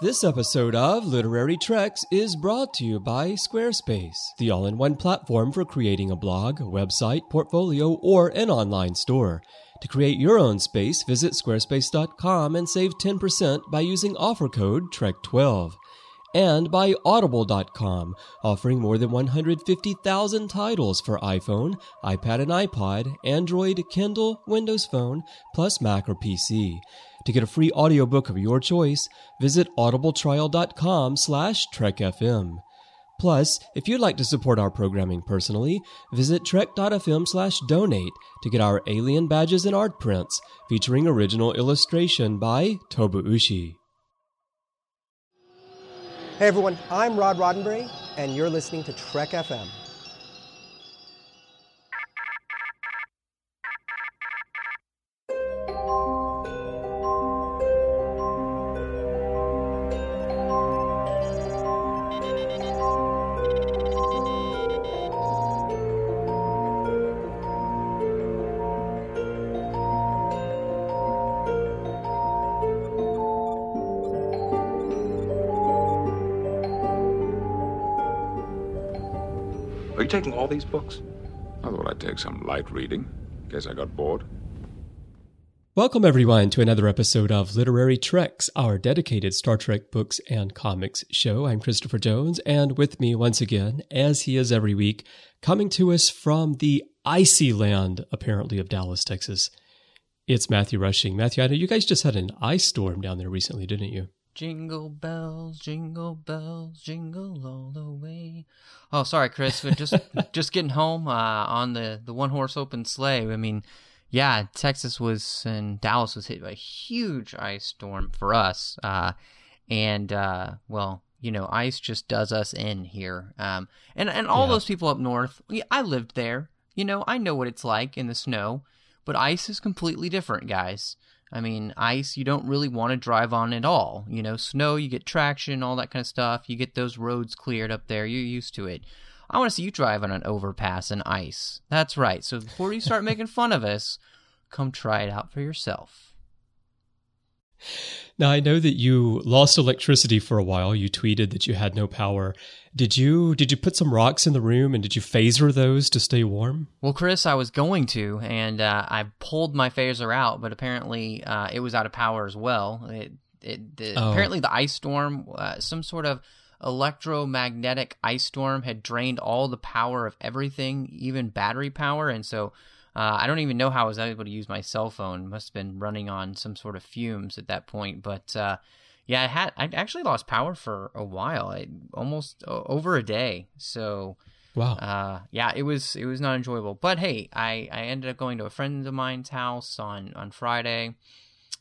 This episode of Literary Treks is brought to you by Squarespace, the all in one platform for creating a blog, website, portfolio, or an online store. To create your own space, visit squarespace.com and save 10% by using offer code TREK12. And by Audible.com, offering more than 150,000 titles for iPhone, iPad and iPod, Android, Kindle, Windows Phone, plus Mac or PC. To get a free audiobook of your choice, visit audibletrial.com slash trekfm. Plus, if you'd like to support our programming personally, visit trek.fm slash donate to get our alien badges and art prints featuring original illustration by Tobu Ushi. Hey everyone, I'm Rod Roddenberry, and you're listening to Trek FM. You taking all these books? I thought I'd take some light reading. in case I got bored. Welcome, everyone, to another episode of Literary Treks, our dedicated Star Trek books and comics show. I'm Christopher Jones, and with me once again, as he is every week, coming to us from the icy land, apparently, of Dallas, Texas, it's Matthew Rushing. Matthew, I know you guys just had an ice storm down there recently, didn't you? Jingle bells, jingle bells, jingle all the way. Oh, sorry, Chris. We're just just getting home uh, on the the one horse open sleigh. I mean, yeah, Texas was and Dallas was hit by a huge ice storm for us, uh, and uh, well, you know, ice just does us in here. Um, and and all Yeah. those people up north, yeah, I lived there. You know, I know what it's like in the snow, but ice is completely different, guys. I mean, ice you don't really want to drive on at all. You know, snow you get traction, all that kind of stuff. You get those roads cleared up there. You're used to it. I want to see you drive on an overpass in ice. That's right. So before you start making fun of us, come try it out for yourself. Now, I know that you lost electricity for a while. You tweeted that you had no power. Did you did you put some rocks in the room and did you phaser those to stay warm? Well, Chris, I was going to, and uh, I pulled my phaser out, but apparently uh, it was out of power as well. It, it, the, Oh. Apparently, the ice storm, uh, some sort of electromagnetic ice storm, had drained all the power of everything, even battery power, and so. Uh, I don't even know how I was able to use my cell phone. Must have been running on some sort of fumes at that point. But uh, yeah, I had I actually lost power for a while, I, almost o- over a day. So Wow. uh, yeah, it was it was not enjoyable. But hey, I, I ended up going to a friend of mine's house on on Friday.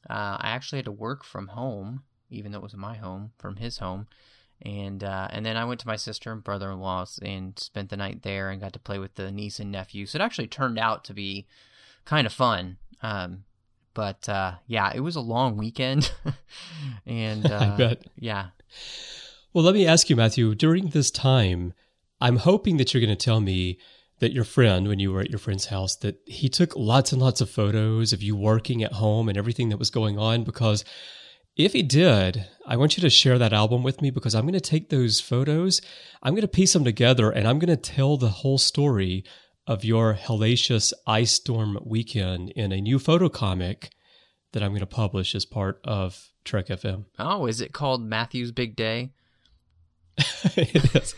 Uh, I actually had to work from home, even though it was my home, from his home, and uh, and then I went to my sister and brother in law's and spent the night there and got to play with the niece and nephew. So it actually turned out to be kind of fun. Um, but uh, yeah, it was a long weekend, and uh, I bet. yeah, Well, let me ask you, Matthew, during this time, I'm hoping that you're going to tell me that your friend, when you were at your friend's house, that he took lots and lots of photos of you working at home and everything that was going on. Because if he did, I want you to share that album with me because I'm going to take those photos, I'm going to piece them together, and I'm going to tell the whole story of your hellacious ice storm weekend in a new photo comic that I'm going to publish as part of Trek FM. Oh, is it called Matthew's Big Day? it is.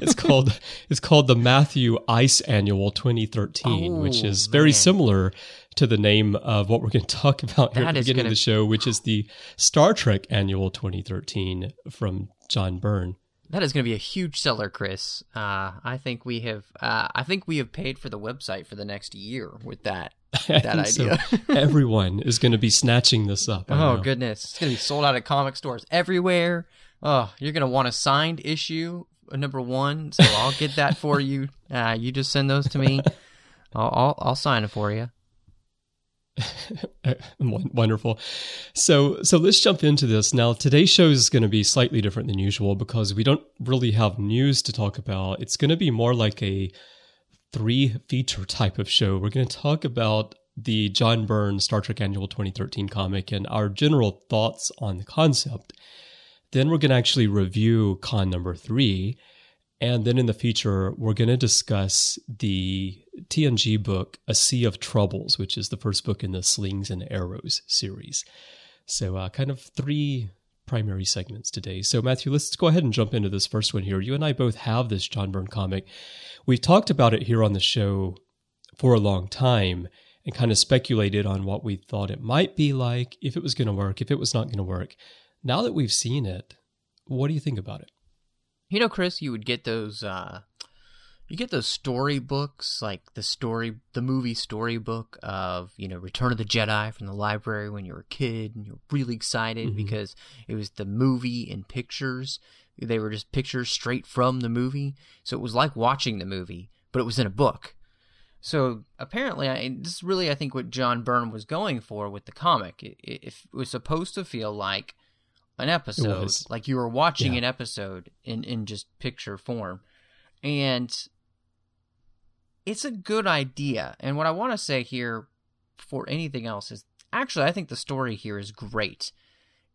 It's called it's called the Matthew Ice Annual 2013, which Oh, is very man. similar to the name of what we're going to talk about here at That the beginning of gonna- the show, which is the Star Trek Annual 2013 from John Byrne. That is going to be a huge seller, Chris. Uh, I think we have. Uh, I think we have paid for the website for the next year with that. I That idea. So everyone is going to be snatching this up. I Oh know. goodness, it's going to be sold out at comic stores everywhere. Oh, you're going to want a signed issue uh, number one, so I'll get that for you. Uh, you just send those to me. I'll, I'll I'll sign it for you. Won- Wonderful. So, so let's jump into this. Now, today's show is going to be slightly different than usual because we don't really have news to talk about. It's going to be more like a three feature type of show. We're going to talk about the John Byrne Star Trek Annual 2013 comic and our general thoughts on the concept. Then we're going to actually review Khan number three. And then in the future, we're going to discuss the TNG book, A Sea of Troubles, which is the first book in the Slings and Arrows series. So, uh, kind of three primary segments today. So, Matthew, let's go ahead and jump into this first one here. You and I both have this John Byrne comic. We've talked about it here on the show for a long time and kind of speculated on what we thought it might be like, if it was going to work, if it was not going to work. Now that we've seen it, what do you think about it? You know, Chris, you would get those uh you get those storybooks, like the story the movie storybook of, you know, Return of the Jedi from the library when you were a kid and you were really excited mm-hmm. because it was the movie in pictures. They were just pictures straight from the movie. So it was like watching the movie, but it was in a book. So apparently, I, this is really, I think, what John Byrne was going for with the comic. It, it, it was supposed to feel like an episode, like you were watching yeah. an episode in in just picture form, and it's a good idea. And what I want to say here, for anything else, is actually I think the story here is great.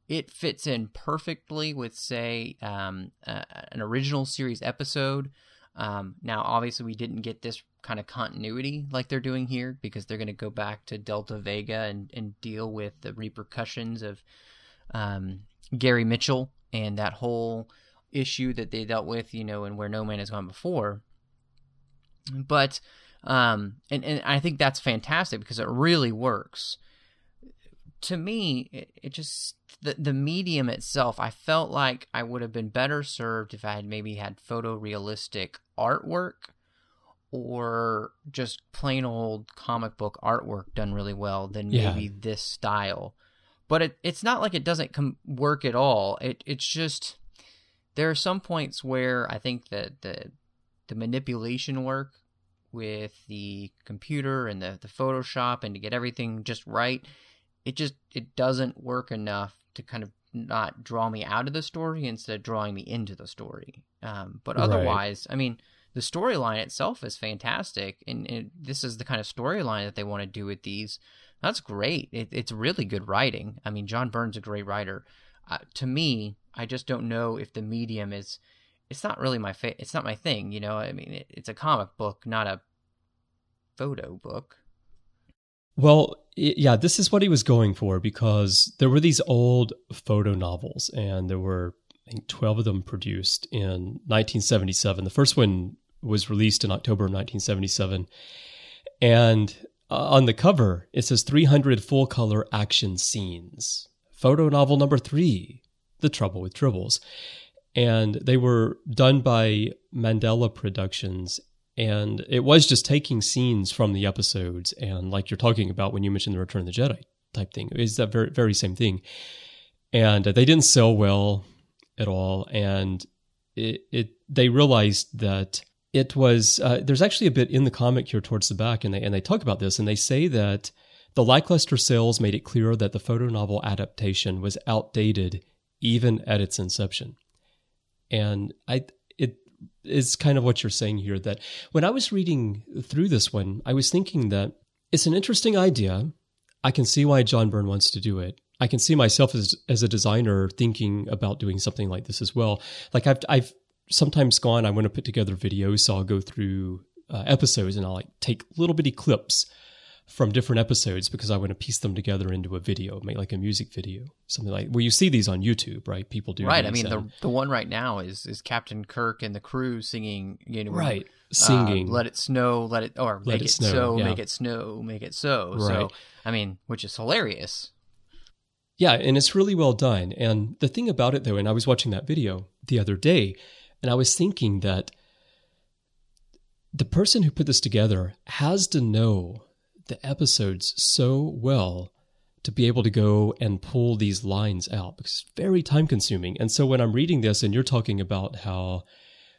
It fits in perfectly with, say, um, uh, an original series episode. Um, now, obviously, we didn't get this kind of continuity like they're doing here because they're going to go back to Delta Vega and, and deal with the repercussions of um, Gary Mitchell and that whole issue that they dealt with, you know, and where No Man has gone before. But um, and and I think that's fantastic because it really works. To me, it, it just the the medium itself. I felt like I would have been better served if I had maybe had photorealistic artwork or just plain old comic book artwork done really well than maybe this style. But it, it's not like it doesn't com- work at all. It it's just there are some points where I think that the the manipulation work with the computer and the, the Photoshop and to get everything just right, it just it doesn't work enough to kind of not draw me out of the story instead of drawing me into the story. Um, but otherwise, right. I mean, the storyline itself is fantastic, and, and, this is the kind of storyline that they want to do with these. That's great. It, it's really good writing. I mean, John Byrne's a great writer. Uh, to me, I just don't know if the medium is. It's not really my fa- It's not my thing, you know. I mean, it, it's a comic book, not a photo book. Well, yeah, this is what he was going for because there were these old photo novels, and there were I think 12 of them produced in 1977. The first one was released in October of 1977. And uh, on the cover, it says 300 full color action scenes. Photo novel number three, The Trouble with Tribbles. And they were done by Mandala Productions. And it was just taking scenes from the episodes. And like you're talking about when you mentioned the Return of the Jedi type thing, is that very, very same thing. And they didn't sell well at all. And it, it they realized that it was uh, there's actually a bit in the comic here towards the back, and they and they talk about this, and they say that the lackluster sales made it clear that the photo novel adaptation was outdated even at its inception. And I it is kind of what you're saying here that when I was reading through this one, I was thinking that it's an interesting idea. I can see why John Byrne wants to do it. I can see myself as as a designer thinking about doing something like this as well. Like I've I've sometimes gone, I want to put together videos, so I'll go through uh, episodes and I'll like take little bitty clips from different episodes because I want to piece them together into a video, make like a music video, something like. Well, you see these on YouTube, right? People do. Right. I mean, the the one right now is is Captain Kirk and the crew singing. You know, right. Singing. Uh, let it snow. Let it or let make it, it snow. So, yeah. Make it snow. Make it so. Right. So I mean, which is hilarious. Yeah, and it's really well done. And the thing about it, though, and I was watching that video the other day, and I was thinking that the person who put this together has to know the episodes so well to be able to go and pull these lines out because it's very time consuming. And so when I'm reading this and you're talking about how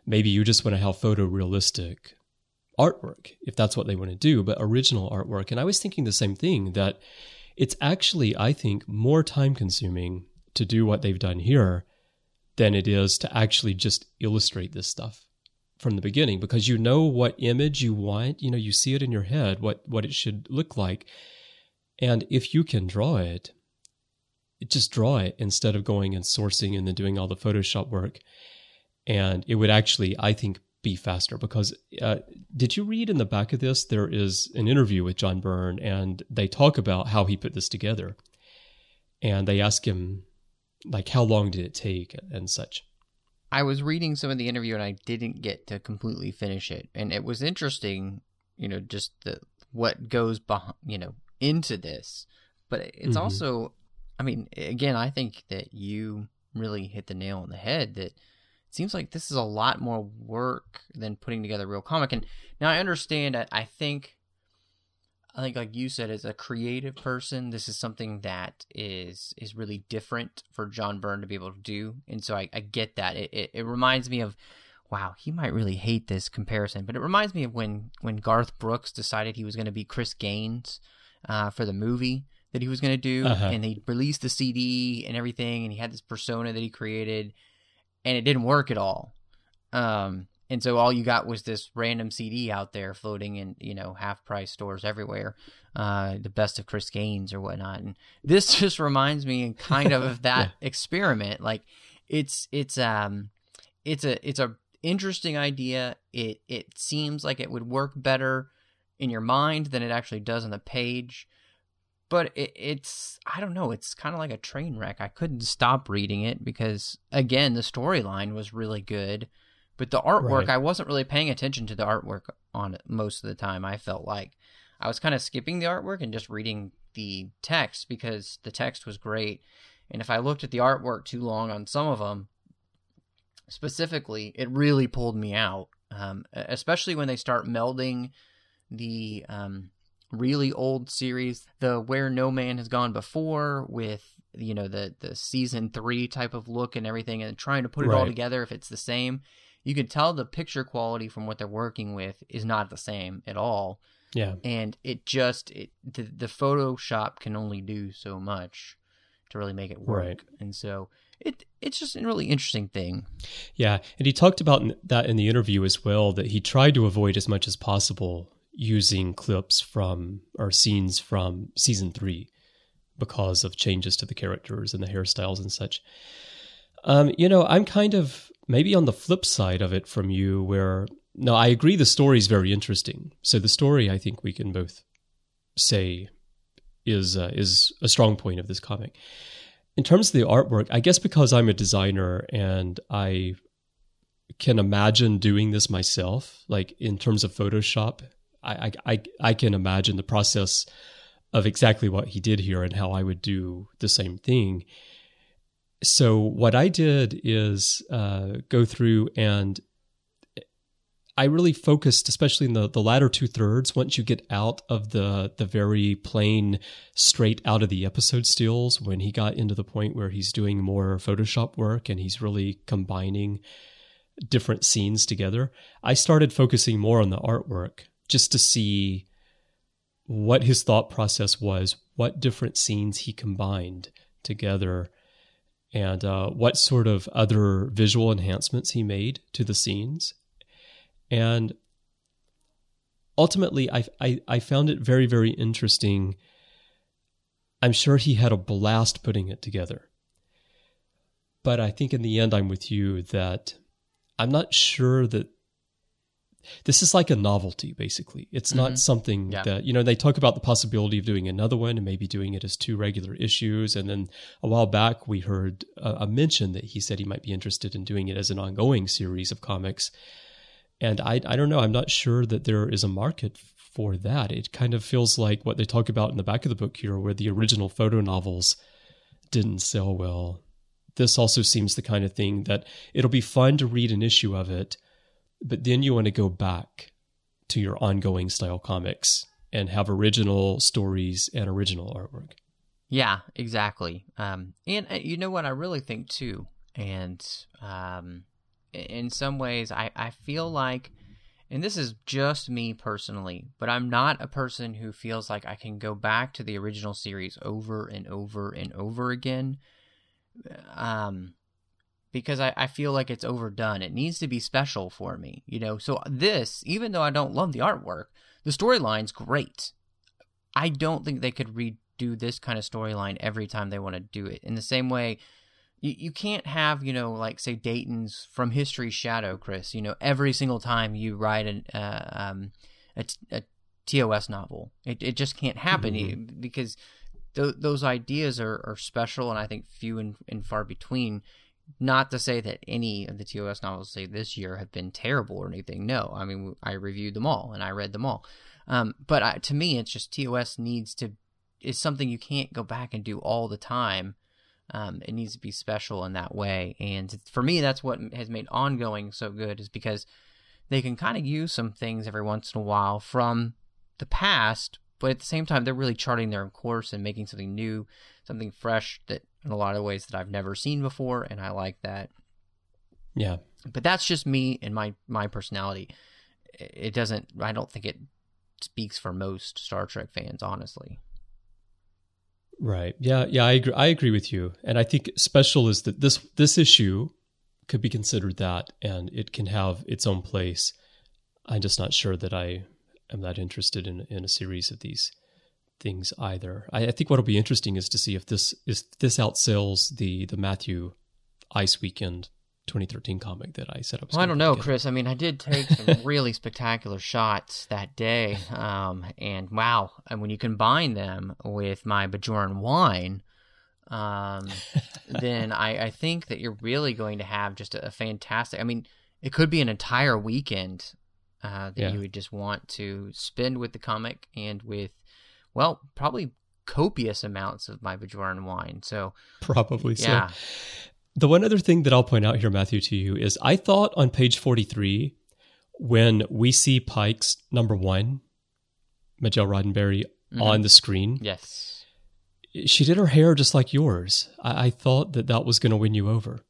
maybe you just want to have photorealistic artwork, if that's what they want to do, but original artwork. And I was thinking the same thing that it's actually, I think, more time consuming to do what they've done here than it is to actually just illustrate this stuff from the beginning because you know what image you want you know you see it in your head what what it should look like and if you can draw it just draw it instead of going and sourcing and then doing all the Photoshop work. And it would actually, I think, be faster because uh, did you read in the back of this? There is an interview with John Byrne, and they talk about how he put this together. And they ask him, like, how long did it take and such. I was reading some of the interview and I didn't get to completely finish it, and it was interesting, you know, just the what goes behind, you know, into this. But it's mm-hmm. also, I mean, again, I think that you really hit the nail on the head that it seems like this is a lot more work than putting together a real comic. And now I understand. I, I think, I think, like you said, as a creative person, this is something that is is really different for John Byrne to be able to do. And so I, I get that. It, it, it reminds me of wow, he might really hate this comparison, but it reminds me of when when Garth Brooks decided he was going to be Chris Gaines uh, for the movie that he was going to do, uh-huh. and he released the CD and everything, and he had this persona that he created, and it didn't work at all. Um, and so all you got was this random CD out there floating in you know half price stores everywhere, uh, the best of Chris Gaines or whatnot. And this just reminds me kind of of that yeah. experiment. Like it's it's um it's a it's a interesting idea. It it seems like it would work better in your mind than it actually does on the page but it, it's I don't know. It's kind of like a train wreck. I couldn't stop reading it because again, the storyline was really good, but the artwork right. I wasn't really paying attention to the artwork on it most of the time. I felt like I was kind of skipping the artwork and just reading the text because the text was great. And if I looked at the artwork too long on some of them, specifically, it really pulled me out. Um, especially when they start melding the um, really old series, the Where No Man Has Gone Before, with you know the the season three type of look and everything, and trying to put it right. all together if it's the same. You can tell the picture quality from what they're working with is not the same at all. Yeah, and it just it the, the Photoshop can only do so much to really make it work, right. and so it it's just a really interesting thing. Yeah, and he talked about that in the interview as well that he tried to avoid as much as possible using clips from or scenes from season three because of changes to the characters and the hairstyles and such. Um, you know, I'm kind of maybe on the flip side of it from you, where no, I agree the story is very interesting. So the story, I think we can both say, is uh, is a strong point of this comic. In terms of the artwork, I guess because I'm a designer and I can imagine doing this myself, like in terms of Photoshop I, I, I can imagine the process of exactly what he did here and how I would do the same thing. So what I did is uh, go through and I really focused, especially in the, the latter two thirds, once you get out of the the very plain, straight out of the episode stills, when he got into the point where he's doing more Photoshop work and he's really combining different scenes together, I started focusing more on the artwork just to see what his thought process was, what different scenes he combined together, and uh, what sort of other visual enhancements he made to the scenes. And ultimately, I, I, I found it very, very interesting. I'm sure he had a blast putting it together. But I think in the end, I'm with you that I'm not sure that this is like a novelty basically. It's mm-hmm. not something yeah. that you know they talk about the possibility of doing another one and maybe doing it as two regular issues. And then a while back we heard a, a mention that he said he might be interested in doing it as an ongoing series of comics. And I, I don't know. I'm not sure that there is a market for that. It kind of feels like what they talk about in the back of the book here where the original photo novels didn't sell well. This also seems the kind of thing that it'll be fun to read an issue of it but then you want to go back to your ongoing style comics and have original stories and original artwork. Yeah, exactly. Um, and uh, you know what I really think too, and um, in some ways, I, I feel like, and this is just me personally, but I'm not a person who feels like I can go back to the original series over and over and over again. Um, because I, I feel like it's overdone. It needs to be special for me, you know. So this, even though I don't love the artwork, the storyline's great. I don't think they could redo this kind of storyline every time they want to do it. In the same way, you, you can't have, you know, like say Dayton's From History's Shadow, Chris, you know, every single time you write an, uh, um, a, a TOS novel. It, it just can't happen mm-hmm. because th- those ideas are, are special and I think few and, and far between. Not to say that any of the TOS novels, say this year, have been terrible or anything. No, I mean I reviewed them all and I read them all. Um, but I, to me, it's just TOS needs to is something you can't go back and do all the time. Um, it needs to be special in that way, and for me, that's what has made ongoing so good. Is because they can kind of use some things every once in a while from the past, but at the same time, they're really charting their own course and making something new, something fresh that in a lot of ways that I've never seen before, and I like that. Yeah. But that's just me and my my personality. It doesn't. I don't think it speaks for most Star Trek fans, honestly. Right. Yeah. Yeah. I agree. I agree with you, and I think special is that this this issue could be considered that, and it can have its own place. I'm just not sure that I am that interested in in a series of these things either. I, I think what'll be interesting is to see if this is this outsells the the Matthew Ice Weekend 2013 comic that I set up. Well, I don't know, Chris. I mean, I did take some really spectacular shots that day, um, and wow! And when you combine them with my Bajoran wine, um, then I, I, think that you're really going to have just a, a, fantastic. I mean, it could be an entire weekend uh, that yeah. you would just want to spend with the comic and with, well, probably copious amounts of my Bajoran wine. So probably yeah. so. The one other thing that I'll point out here, Matthew, to you is I thought on page 43, when we see Pike's number one, Majel Roddenberry, mm-hmm. on the screen. Yes. She did her hair just like yours. I, I thought that that was going to win you over.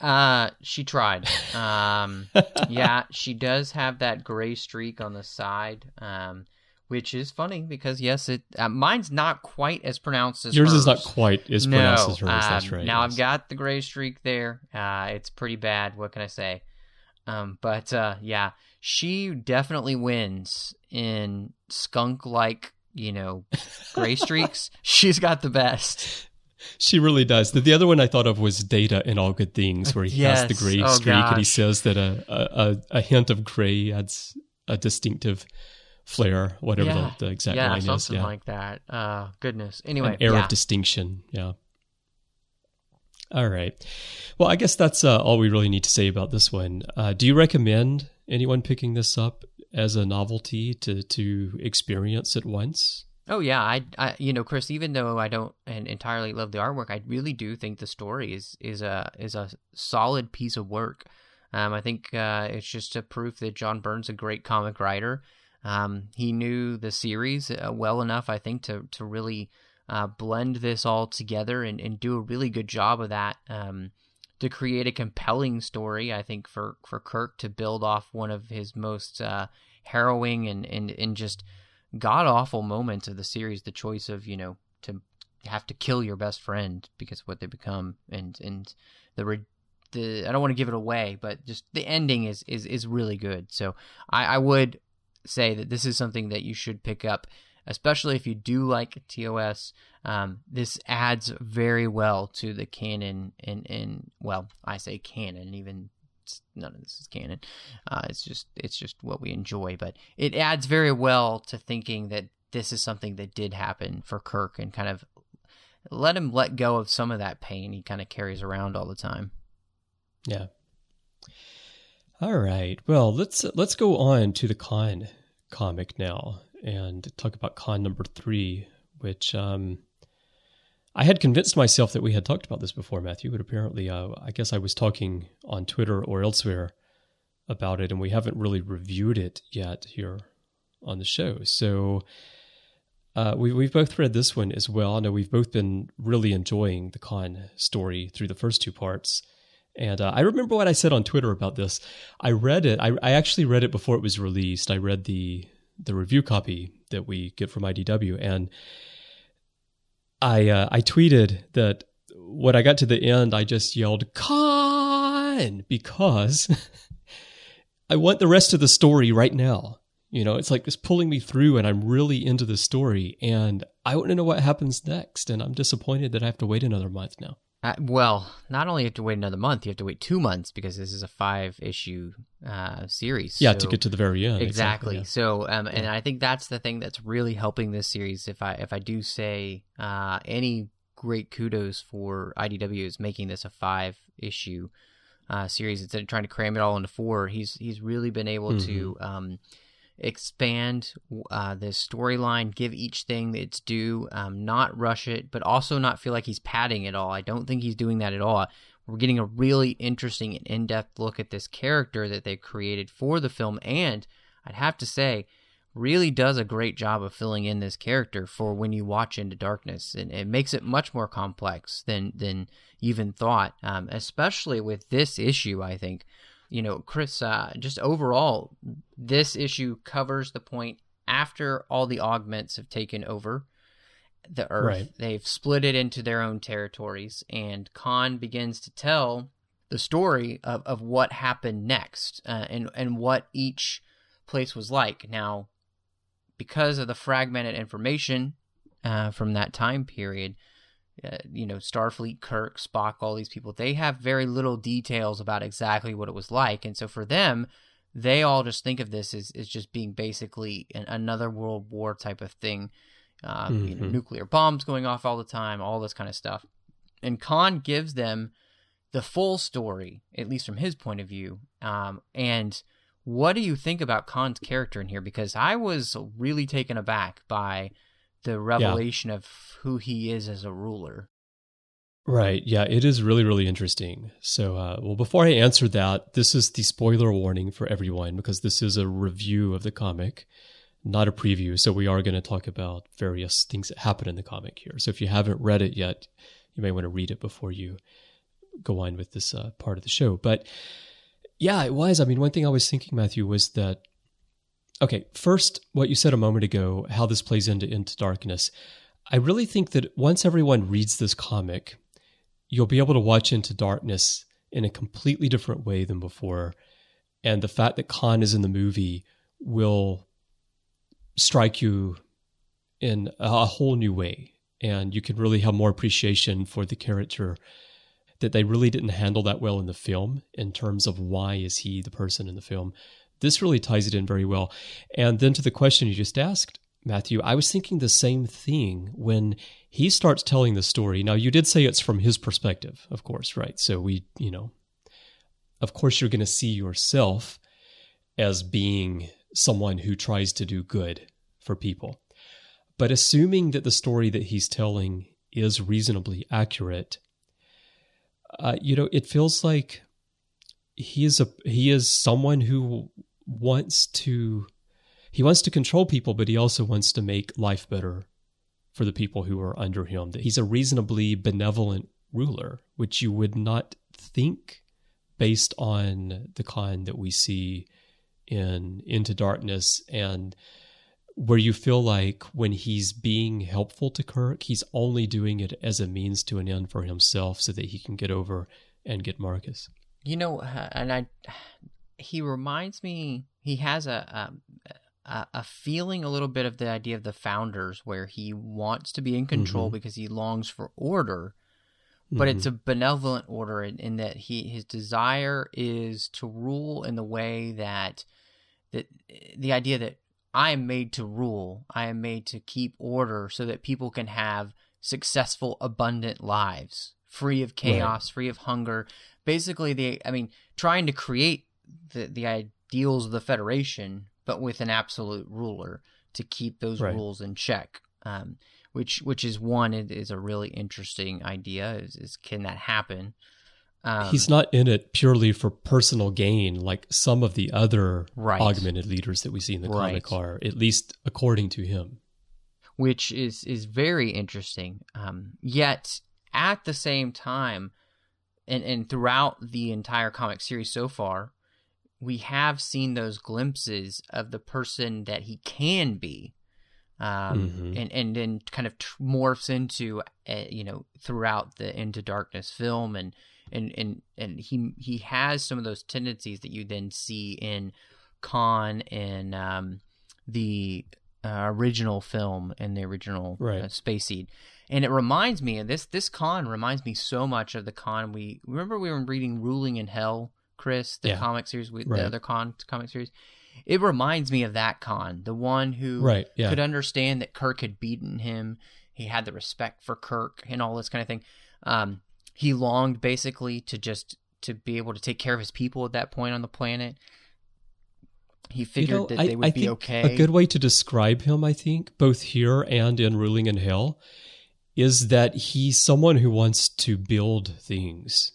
Uh, she tried. Um, yeah, she does have that gray streak on the side. Um, which is funny because yes, it uh, mine's not quite as pronounced as yours hers. is not quite as no, pronounced as hers. Um, that's right. Now yes. I've got the gray streak there. Uh, it's pretty bad. What can I say? Um, but uh, yeah, she definitely wins in skunk-like, you know, gray streaks. She's got the best. She really does. The, the other one I thought of was Data in All Good Things, where he yes. has the gray oh, streak gosh. and he says that a, a, a hint of gray adds a distinctive flair, whatever yeah. the, the, exact yeah, line something is. Yeah, something like that. Uh, goodness. Anyway, an air yeah. of distinction. Yeah. All right. Well, I guess that's uh, all we really need to say about this one. Uh, do you recommend anyone picking this up as a novelty to to experience at once? Oh yeah, I, I, you know, Chris. Even though I don't entirely love the artwork, I really do think the story is is a is a solid piece of work. Um, I think uh, it's just a proof that John Byrne's a great comic writer. Um, he knew the series uh, well enough, I think, to to really uh, blend this all together and, and do a really good job of that. Um, to create a compelling story, I think for for Kirk to build off one of his most uh, harrowing and, and and just god awful moments of the series, the choice of you know to have to kill your best friend because of what they become, and and the the I don't want to give it away, but just the ending is is is really good. So I, I would say that this is something that you should pick up, especially if you do like TOS. Um, this adds very well to the canon, and in well, I say canon, even none of this is canon. Uh, it's just it's just what we enjoy, but it adds very well to thinking that this is something that did happen for Kirk, and kind of let him let go of some of that pain he kind of carries around all the time. Yeah. All right. Well, let's let's go on to the Khan comic now and talk about Khan number three, which um, I had convinced myself that we had talked about this before, Matthew, but apparently, uh, I guess I was talking on Twitter or elsewhere about it, and we haven't really reviewed it yet here on the show. So uh, we, we've both read this one as well. I know we've both been really enjoying the Khan story through the first two parts. And uh, I remember what I said on Twitter about this. I read it. I, I actually read it before it was released. I read the the review copy that we get from IDW, and I uh, I tweeted that when I got to the end, I just yelled "Khan" because I want the rest of the story right now. You know, it's like it's pulling me through and I'm really into the story and I want to know what happens next. And I'm disappointed that I have to wait another month now. Uh, well, not only have to wait another month, you have to wait two months because this is a five issue uh, series. Yeah, so, to get to the very end. Exactly. yeah. So, um, and Yeah. I think that's the thing that's really helping this series. If I if I do say uh, any great kudos for IDW is making this a five issue uh, series instead of trying to cram it all into four. He's he's really been able to um, expand uh, the storyline, give each thing its due, um, not rush it, but also not feel like he's padding it all. I don't think he's doing that at all. We're getting a really interesting and in depth look at this character that they created for the film, and I'd have to say, really does a great job of filling in this character for when you watch Into Darkness, and it makes it much more complex than than you even thought. Um, especially with this issue, I think, you know, Chris, uh, just overall, this issue covers the point after all the augments have taken over the Earth. Right. They've split it into their own territories, and Khan begins to tell the story of, of what happened next uh, and and what each place was like. Now, because of the fragmented information uh, from that time period, uh, you know, Starfleet, Kirk, Spock, all these people, they have very little details about exactly what it was like. And so for them, they all just think of this as, as just being basically an, another World War type of thing. Um, you know, Mhm. nuclear bombs going off all the time, all this kind of stuff. And Khan gives them the full story, at least from his point of view. Um, and what do you think about Khan's character in here? Because I was really taken aback by the revelation of who he is as a ruler. Right. Yeah, it is really, really interesting. So, uh, well, before I answer that, this is the spoiler warning for everyone because this is a review of the comic, not a preview. So, we are going to talk about various things that happen in the comic here. So, if you haven't read it yet, you may want to read it before you go on with this uh, part of the show. But yeah, it was. I mean, one thing I was thinking, Matthew, was that okay, first, what you said a moment ago, how this plays into Into Darkness. I really think that once everyone reads this comic, you'll be able to watch Into Darkness in a completely different way than before. And the fact that Khan is in the movie will strike you in a whole new way. And you can really have more appreciation for the character that they really didn't handle that well in the film in terms of why is he the person in the film. This really ties it in very well. And then to the question you just asked, Matthew, I was thinking the same thing when he starts telling the story. Now, you did say it's from his perspective, of course, right? So we, you know, of course, you're going to see yourself as being someone who tries to do good for people. But assuming that the story that he's telling is reasonably accurate, uh, you know, it feels like he is a he is someone who wants to he wants to control people, but he also wants to make life better for the people who are under him. That he's a reasonably benevolent ruler, which you would not think based on the kind that we see in Into Darkness and where you feel like when he's being helpful to Kirk, he's only doing it as a means to an end for himself so that he can get over and get Marcus. You know, and I, he reminds me. He has a, a a feeling a little bit of the idea of the founders, where he wants to be in control Mhm. because he longs for order, but it's a benevolent order in, in that he his desire is to rule in the way that that the idea that I am made to rule, I am made to keep order so that people can have successful, abundant lives, free of chaos, free of hunger. Basically, the I mean, trying to create the the ideals of the Federation, but with an absolute ruler to keep those Right. rules in check. Um, which which is one it is a really interesting idea. Is, is can that happen? Um, he's not in it purely for personal gain like some of the other Right. augmented leaders that we see in the comic Right. are, at least according to him. which is is very interesting. Um, yet at the same time, and and throughout the entire comic series so far, we have seen those glimpses of the person that he can be, um, Mhm. and and then kind of tr- morphs into, uh, you know, throughout the Into Darkness film, and and and and he he has some of those tendencies that you then see in Khan and um the uh, original film and the original Right. uh, Space Seed. And it reminds me of this. This Khan reminds me so much of the Khan we remember. We were reading "Ruling in Hell," Chris, the Yeah. comic series, we, Right. the other Khan comic series. It reminds me of that Khan, the one who Right, yeah. could understand that Kirk had beaten him. He had the respect for Kirk and all this kind of thing. Um, he longed basically to just to be able to take care of his people at that point on the planet. He figured You know, that I, they would I be think okay. A good way to describe him, I think, both here and in Ruling in Hell, is that he's someone who wants to build things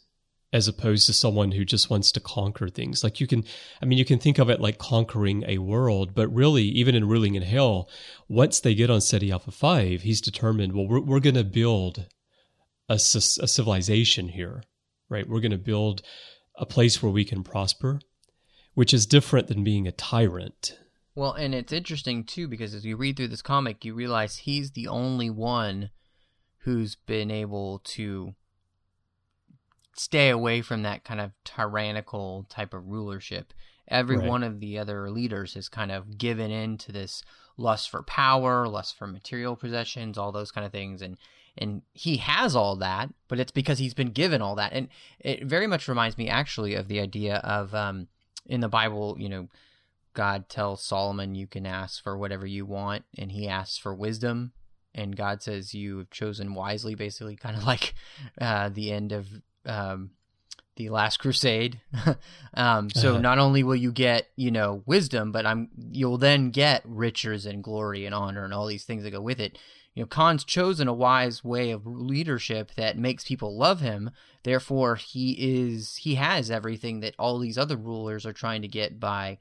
as opposed to someone who just wants to conquer things. Like you can, I mean, you can think of it like conquering a world, but really, even in Ruling in Hell, once they get on Ceti Alpha 5, he's determined, well, we're, we're going to build a, a civilization here, right? We're going to build a place where we can prosper, which is different than being a tyrant. Well, and it's interesting too because as you read through this comic, you realize he's the only one who's been able to stay away from that kind of tyrannical type of rulership. Every Right. one of the other leaders has kind of given in to this lust for power, lust for material possessions, all those kind of things, and and he has all that, but it's because he's been given all that, and it very much reminds me actually of the idea of um, in the Bible, you know, God tells Solomon you can ask for whatever you want, and he asks for wisdom, and God says you have chosen wisely, basically, kind of like uh, the end of um, the Last Crusade. um, so Uh-huh. not only will you get you know wisdom, but I'm you'll then get riches and glory and honor and all these things that go with it. You know, Khan's chosen a wise way of leadership that makes people love him. Therefore, he is he has everything that all these other rulers are trying to get by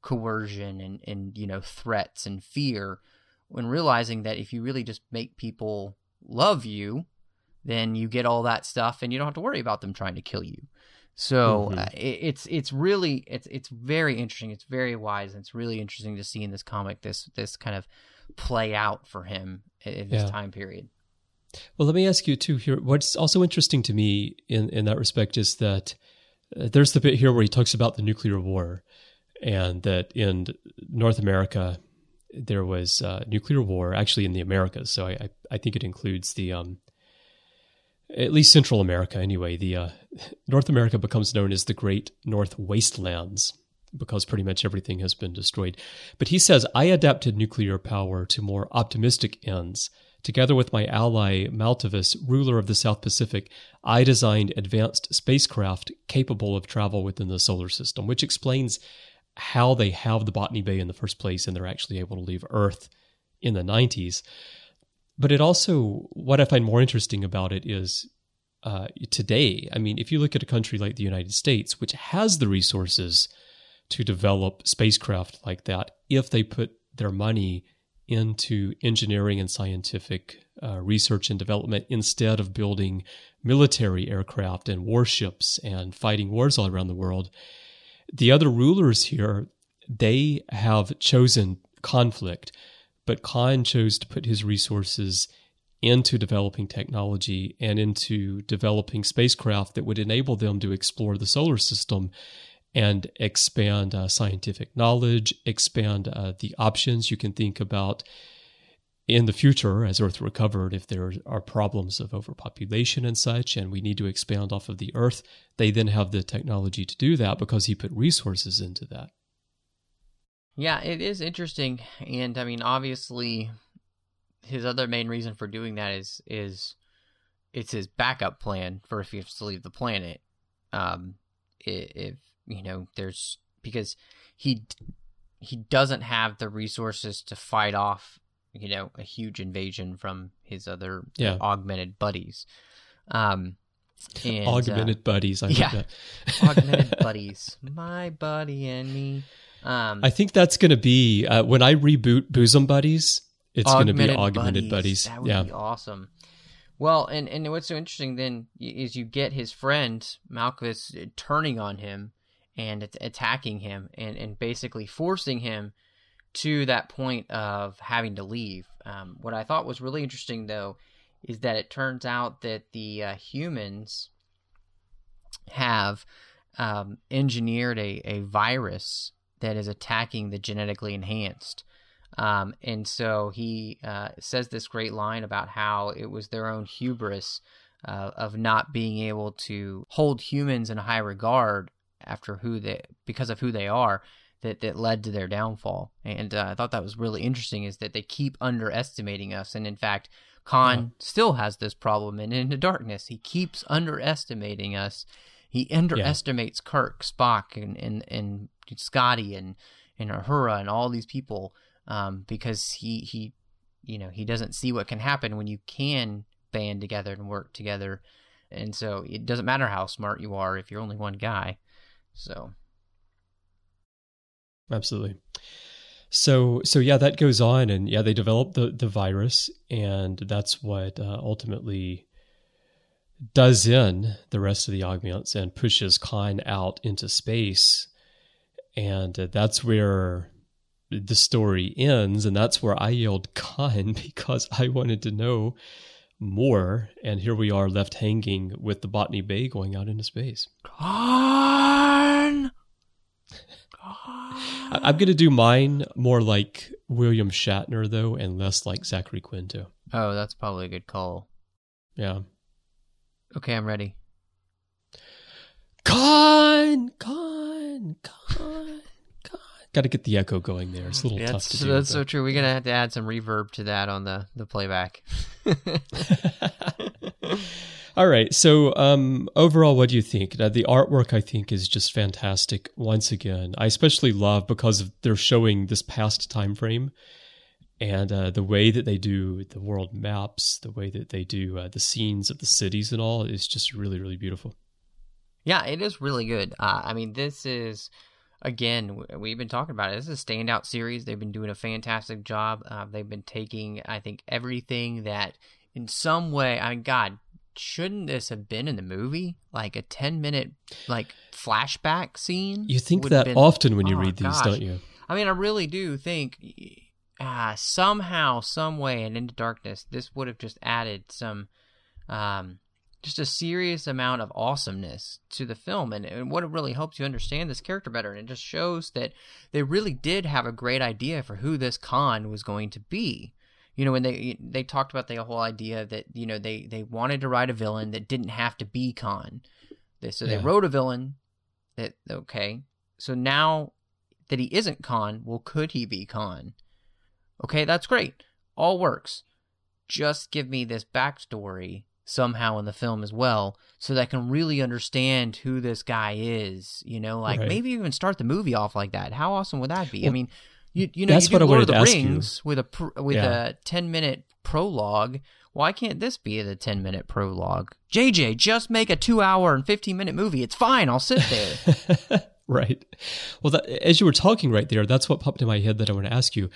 coercion and, and you know threats and fear when realizing that if you really just make people love you then you get all that stuff and you don't have to worry about them trying to kill you so Mhm. uh, it, it's it's really it's it's very interesting it's very wise and it's really interesting to see in this comic this this kind of play out for him in, in this Yeah. time period Well, let me ask you too here. What's also interesting to me in, in that respect is that uh, there's the bit here where he talks about the nuclear war and that in North America, there was uh, nuclear war actually in the Americas. So I, I, I think it includes the, um, at least Central America anyway. The uh, North America becomes known as the Great North Wastelands because pretty much everything has been destroyed. But he says, I adapted nuclear power to more optimistic ends. Together with my ally Maltivus, ruler of the South Pacific, I designed advanced spacecraft capable of travel within the solar system, which explains how they have the Botany Bay in the first place and they're actually able to leave Earth in the 90s. But it also, what I find more interesting about it is uh, today, I mean, if you look at a country like the United States, which has the resources to develop spacecraft like that, if they put their money into engineering and scientific uh, research and development instead of building military aircraft and warships and fighting wars all around the world. The other rulers here, they have chosen conflict, but Khan chose to put his resources into developing technology and into developing spacecraft that would enable them to explore the solar system and expand uh, scientific knowledge, expand uh, the options you can think about in the future as Earth recovered if there are problems of overpopulation and such, and we need to expand off of the Earth. They then have the technology to do that because he put resources into that. Yeah, it is interesting, and I mean, obviously, his other main reason for doing that is is it's his backup plan for if he has to leave the planet. Um, if you know, there's because he he doesn't have the resources to fight off, you know, a huge invasion from his other Yeah. augmented buddies. Um, and, uh, Augmented buddies. I yeah. that. augmented buddies, my buddy and me. Um, I think that's going to be uh, when I reboot Bosom Buddies. It's going to be Augmented augmented buddies. That would Yeah, be awesome. Well, and and what's so interesting then is you get his friend Malchus turning on him and attacking him and and basically forcing him to that point of having to leave. Um, what I thought was really interesting though is that it turns out that the uh, humans have um, engineered a, a virus that is attacking the genetically enhanced. Um, and so he uh, says this great line about how it was their own hubris uh, of not being able to hold humans in high regard after who they because of who they are that that led to their downfall. And uh, I thought that was really interesting is that they keep underestimating us, and in fact, Khan Uh-huh. still has this problem. And in the darkness, he keeps underestimating us. He underestimates Kirk, Spock, and and and Scotty, and and Uhura, and all these people um, because he he you know he doesn't see what can happen when you can band together and work together. And so it doesn't matter how smart you are if you're only one guy. So Absolutely. So so yeah, that goes on, and yeah, they develop the the virus, and that's what uh, ultimately does in the rest of the augments and pushes Khan out into space, and uh, that's where the story ends, and that's where I yelled Khan because I wanted to know more, and here we are left hanging with the Botany Bay going out into space. Khan. I- I'm gonna do mine more like William Shatner though, and less like Zachary Quinto. Oh, that's probably a good call. Yeah. Okay, I'm ready. Khan, Khan, Khan, Khan. Got to get the echo going there. It's a little Yeah, tough that's, to do. that's so true. We're gonna have to add some reverb to that on the the playback. All right. So, um, overall, what do you think? Uh, the artwork, I think, is just fantastic. Once again, I especially love because they're showing this past time frame, and uh, the way that they do the world maps, the way that they do uh, the scenes of the cities and all is just really, really beautiful. Yeah, it is really good. Uh, I mean, this is again we've been talking about it. This is a standout series. They've been doing a fantastic job. Uh, they've been taking, I think, everything that in some way. I mean, God, shouldn't this have been in the movie? Like a ten minute like flashback scene. You think that been- often when you Oh, read these, gosh. don't you? I mean, I really do think uh, somehow, some way, and Into Darkness, this would have just added some, um, just a serious amount of awesomeness to the film, and, and what it really helps you understand this character better, and it just shows that they really did have a great idea for who this Khan was going to be. You know, when they they talked about the whole idea that you know they they wanted to write a villain that didn't have to be Khan. They, so they wrote a villain that okay. So now that he isn't Khan, well, could he be Khan? Okay, that's great. All works. Just give me this backstory somehow in the film as well, so that I can really understand who this guy is. You know, like Right. maybe even start the movie off like that. How awesome would that be? I mean, you you know, that's you do what Lord wanted of the ask you. Rings with a pr- with Yeah. a ten minute prologue. Why can't this be the ten minute prologue? JJ, just make a two hour and fifteen minute movie. It's fine. I'll sit there. right. Well, that, as you were talking right there, that's what popped in my head that I want to ask you.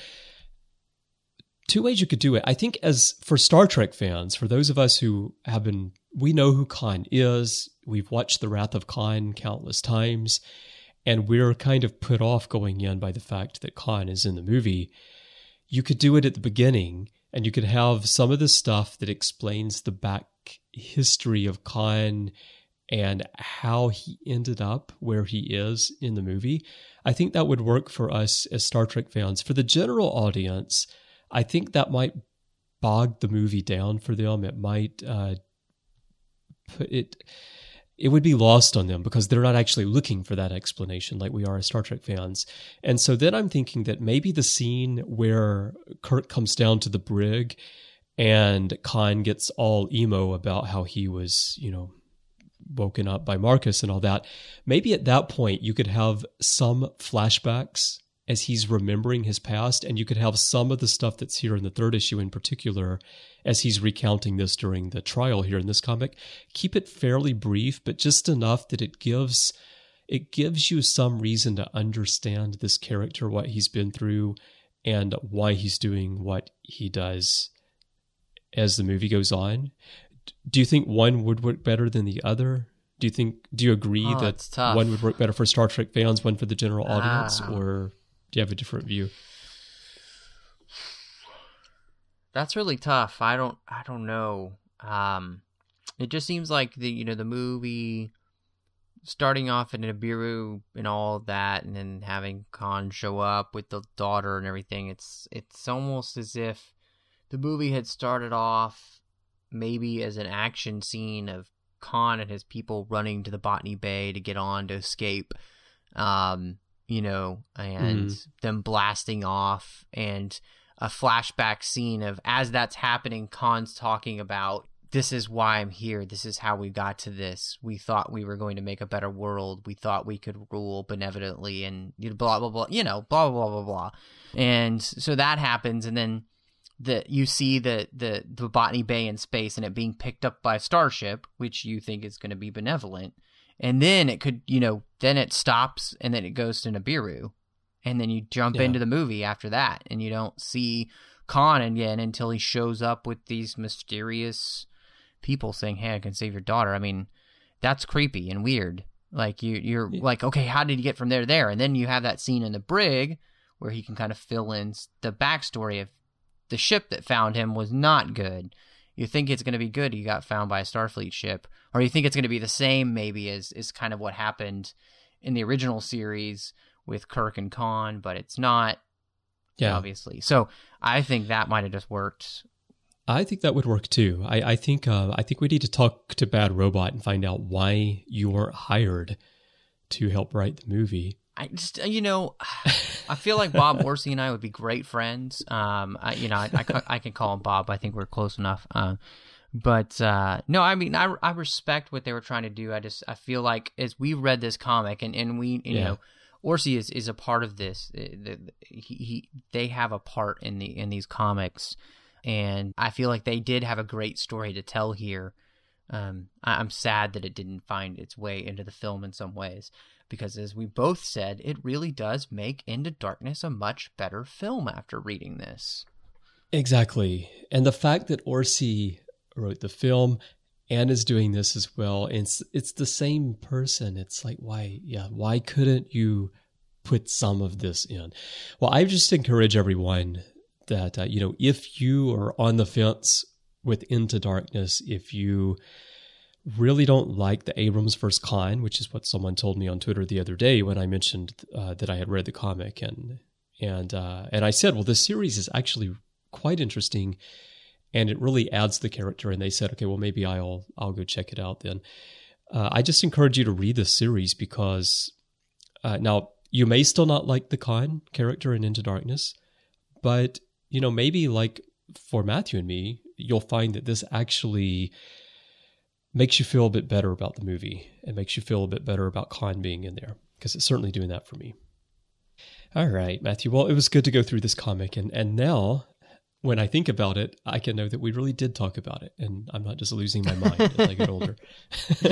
Two ways you could do it. I think, as for Star Trek fans, for those of us who have been, we know who Khan is. We've watched The Wrath of Khan countless times, and we're kind of put off going in by the fact that Khan is in the movie. You could do it at the beginning, and you could have some of the stuff that explains the back history of Khan and how he ended up where he is in the movie. I think that would work for us as Star Trek fans. For the general audience, I think that might bog the movie down for them. It might uh, put it. It would be lost on them because they're not actually looking for that explanation like we are as Star Trek fans. And so then I'm thinking that maybe the scene where Kirk comes down to the brig and Khan gets all emo about how he was, you know, woken up by Marcus and all that. Maybe at that point you could have some flashbacks as he's remembering his past, and you could have some of the stuff that's here in the third issue in particular as he's recounting this during the trial here in this comic. Keep it fairly brief, but just enough that it gives it gives you some reason to understand this character, what he's been through, and why he's doing what he does as the movie goes on. Do you think one would work better than the other? Do you think? Do you agree Oh, that one would work better for Star Trek fans, one for the general audience, Ah. or do you have a different view? That's really tough. I don't I don't know. Um it just seems like the you know the movie starting off in Nibiru and all that, and then having Khan show up with the daughter and everything. It's it's almost as if the movie had started off maybe as an action scene of Khan and his people running to the Botany Bay to get on to escape. Um, you know, and mm. them blasting off and a flashback scene of as that's happening, Khan's talking about this is why I'm here. This is how we got to this. We thought we were going to make a better world. We thought we could rule benevolently and blah blah blah. You know, blah blah blah blah blah. And so that happens, and then the you see the the the Botany Bay in space, and it being picked up by a starship, which you think is going to be benevolent, and then it could, you know, then it stops, and then it goes to Nibiru, and then you jump yeah. into the movie after that, and you don't see Khan again until he shows up with these mysterious people saying, "Hey, I can save your daughter." I mean, that's creepy and weird. Like you, you're yeah. like, okay, how did he get from there to there? And then you have that scene in the brig where he can kind of fill in the backstory of the ship that found him was not good. You think it's going to be good. you got found by a Starfleet ship, or you think it's going to be the same, maybe as is kind of what happened in the original series with Kirk and Khan, but it's not. Yeah, obviously. So I think that might have just worked I think that would work too. I, I think uh, I think we need to talk to Bad Robot and find out why you weren't hired to help write the movie. I just you know, I feel like Bob Orci and I would be great friends. Um, I, you know, I, I, I, can call him Bob. I think we're close enough. Um, but uh, no, I mean, I, I respect what they were trying to do. I just I feel like as we read this comic and and we you yeah. know. Orci is, is a part of this. Uh, he, he, they have a part in the in these comics and I feel like they did have a great story to tell here. Um, I'm sad that it didn't find its way into the film in some ways, because as we both said, it really does make Into Darkness a much better film after reading this. Exactly. And the fact that Orci wrote the film and is doing this as well, it's it's the same person. It's like why yeah, why couldn't you put some of this in? Well, I just encourage everyone that uh, you know if you are on the fence with Into Darkness, if you really don't like the Abrams versus Khan, which is what someone told me on Twitter the other day when I mentioned uh, that I had read the comic and and uh, and I said, well, this series is actually quite interesting, and it really adds the character. And they said, okay, well, maybe I'll I'll go check it out then. Uh, I just encourage you to read the series because uh, now you may still not like the Khan character in Into Darkness, but you know, maybe like for Matthew and me, you'll find that this actually makes you feel a bit better about the movie and makes you feel a bit better about Klein being in there because it's certainly doing that for me. All right, Matthew. Well, it was good to go through this comic, and and now when I think about it, I can know that we really did talk about it, and I'm not just losing my mind as I get older.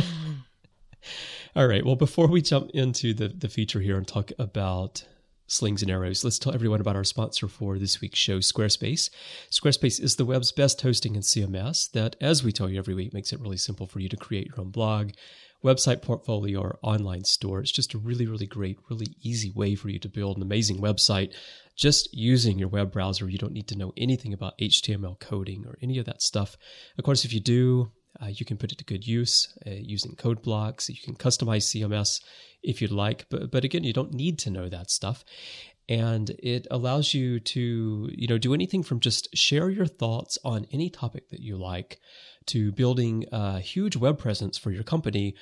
All right. Well, before we jump into the the feature here and talk about slings and arrows, let's tell everyone about our sponsor for this week's show, Squarespace. Squarespace is the web's best hosting and CMS that, as we tell you every week, makes it really simple for you to create your own blog, website portfolio, or online store. It's just a really, really great, really easy way for you to build an amazing website just using your web browser. You don't need to know anything about HTML coding or any of that stuff. Of course, if you do, uh, you can put it to good use uh, using code blocks. You can customize CMS if you'd like, but but again, you don't need to know that stuff. And it allows you to, you know, do anything from just share your thoughts on any topic that you like, to building a huge web presence for your company,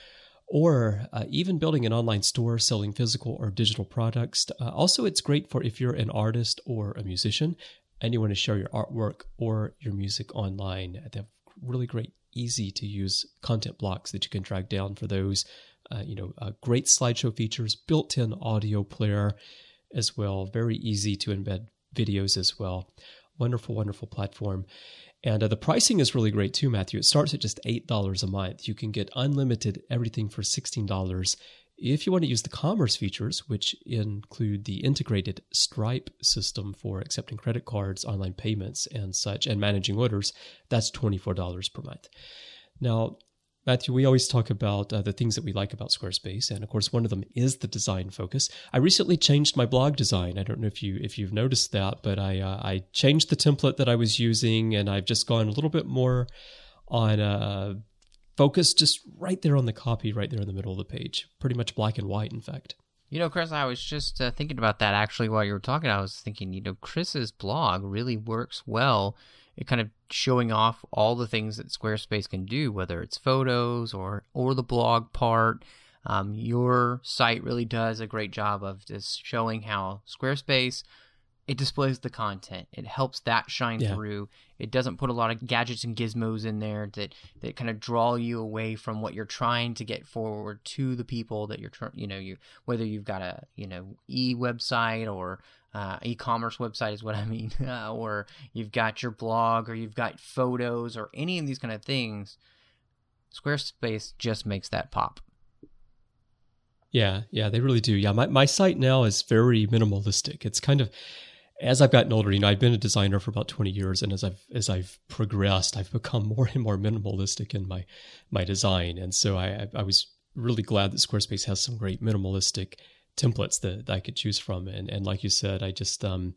or uh, even building an online store selling physical or digital products. Uh, also, it's great for if you're an artist or a musician and you want to share your artwork or your music online. They have really great easy to use content blocks that you can drag down for those. Uh, you know, uh, great slideshow features, built-in audio player as well. Very easy to embed videos as well. Wonderful, wonderful platform. And uh, the pricing is really great too, Matthew. It starts at just $8 a month. You can get unlimited everything for $16 if you want to use the commerce features, which include the integrated Stripe system for accepting credit cards, online payments, and such, and managing orders, that's $24 per month. Now, Matthew, we always talk about uh, the things that we like about Squarespace, and of course, one of them is the design focus. I recently changed my blog design. I don't know if you if you've noticed that, but I uh, I changed the template that I was using, and I've just gone a little bit more on a focus just right there on the copy, right there in the middle of the page. Pretty much black and white, in fact. You know, Chris, I was just uh, thinking about that actually while you were talking. I was thinking, you know, Chris's blog really works well it kind of showing off all the things that Squarespace can do, whether it's photos or or the blog part. Um, your site really does a great job of just showing how Squarespace it displays the content. It helps that shine yeah. through. It doesn't put a lot of gadgets and gizmos in there that that kind of draw you away from what you're trying to get forward to the people that you're trying. You know, you whether you've got a you know e website or uh, e-commerce website is what I mean, uh, or you've got your blog or you've got photos or any of these kind of things. Squarespace just makes that pop. Yeah, yeah, they really do. Yeah, my, my site now is very minimalistic. It's kind of as I've gotten older, you know, I've been a designer for about 20 years, and as I've as I've progressed, I've become more and more minimalistic in my my design. And so I I was really glad that Squarespace has some great minimalistic templates that, that I could choose from. And and like you said, I just um,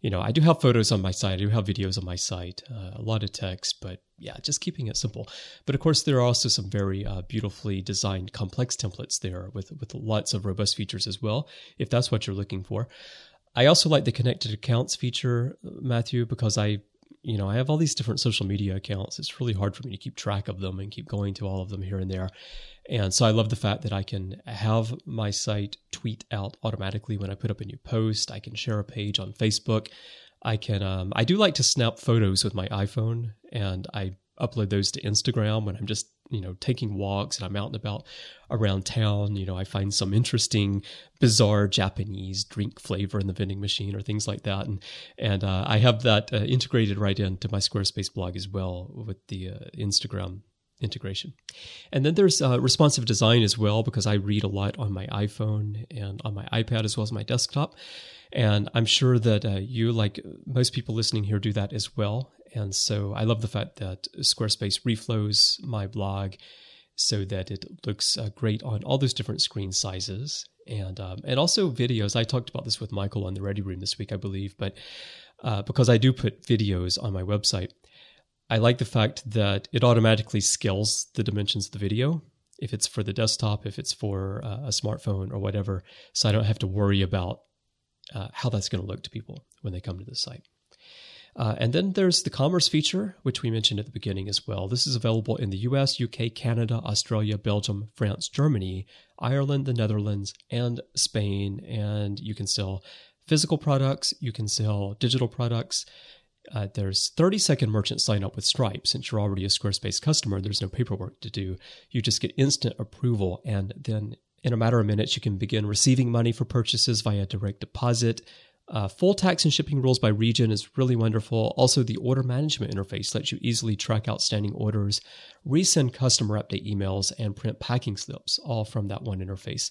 you know, I do have photos on my site, I do have videos on my site, uh, a lot of text, but yeah, just keeping it simple. But of course, there are also some very uh, beautifully designed complex templates there with with lots of robust features as well, if that's what you're looking for. I also like the connected accounts feature, Matthew, because I, you know, I have all these different social media accounts. It's really hard for me to keep track of them and keep going to all of them here and there. And so I love the fact that I can have my site tweet out automatically when I put up a new post. I can share a page on Facebook. I can, um, I do like to snap photos with my iPhone and I upload those to Instagram when I'm just you know taking walks and I'm out and about around town. You know, I find some interesting, bizarre Japanese drink flavor in the vending machine or things like that, and and uh, I have that uh, integrated right into my Squarespace blog as well with the uh, Instagram integration. And then there's uh, responsive design as well because I read a lot on my iPhone and on my iPad as well as my desktop. And I'm sure that uh, you, like most people listening here, do that as well. And so I love the fact that Squarespace reflows my blog so that it looks uh, great on all those different screen sizes and um, and also videos. I talked about this with Michael on the Ready Room this week, I believe, but uh, because I do put videos on my website, I like the fact that it automatically scales the dimensions of the video if it's for the desktop, if it's for uh, a smartphone or whatever, so I don't have to worry about uh, how that's going to look to people when they come to the site. Uh, and then there's the commerce feature, which we mentioned at the beginning as well. This is available in the US, UK, Canada, Australia, Belgium, France, Germany, Ireland, the Netherlands, and Spain. And you can sell physical products, you can sell digital products. Uh, there's 30 second merchant sign up with Stripe. Since you're already a Squarespace customer, there's no paperwork to do. You just get instant approval, and then in a matter of minutes, you can begin receiving money for purchases via direct deposit. Uh, full tax and shipping rules by region is really wonderful. Also, the order management interface lets you easily track outstanding orders, resend customer update emails, and print packing slips, all from that one interface.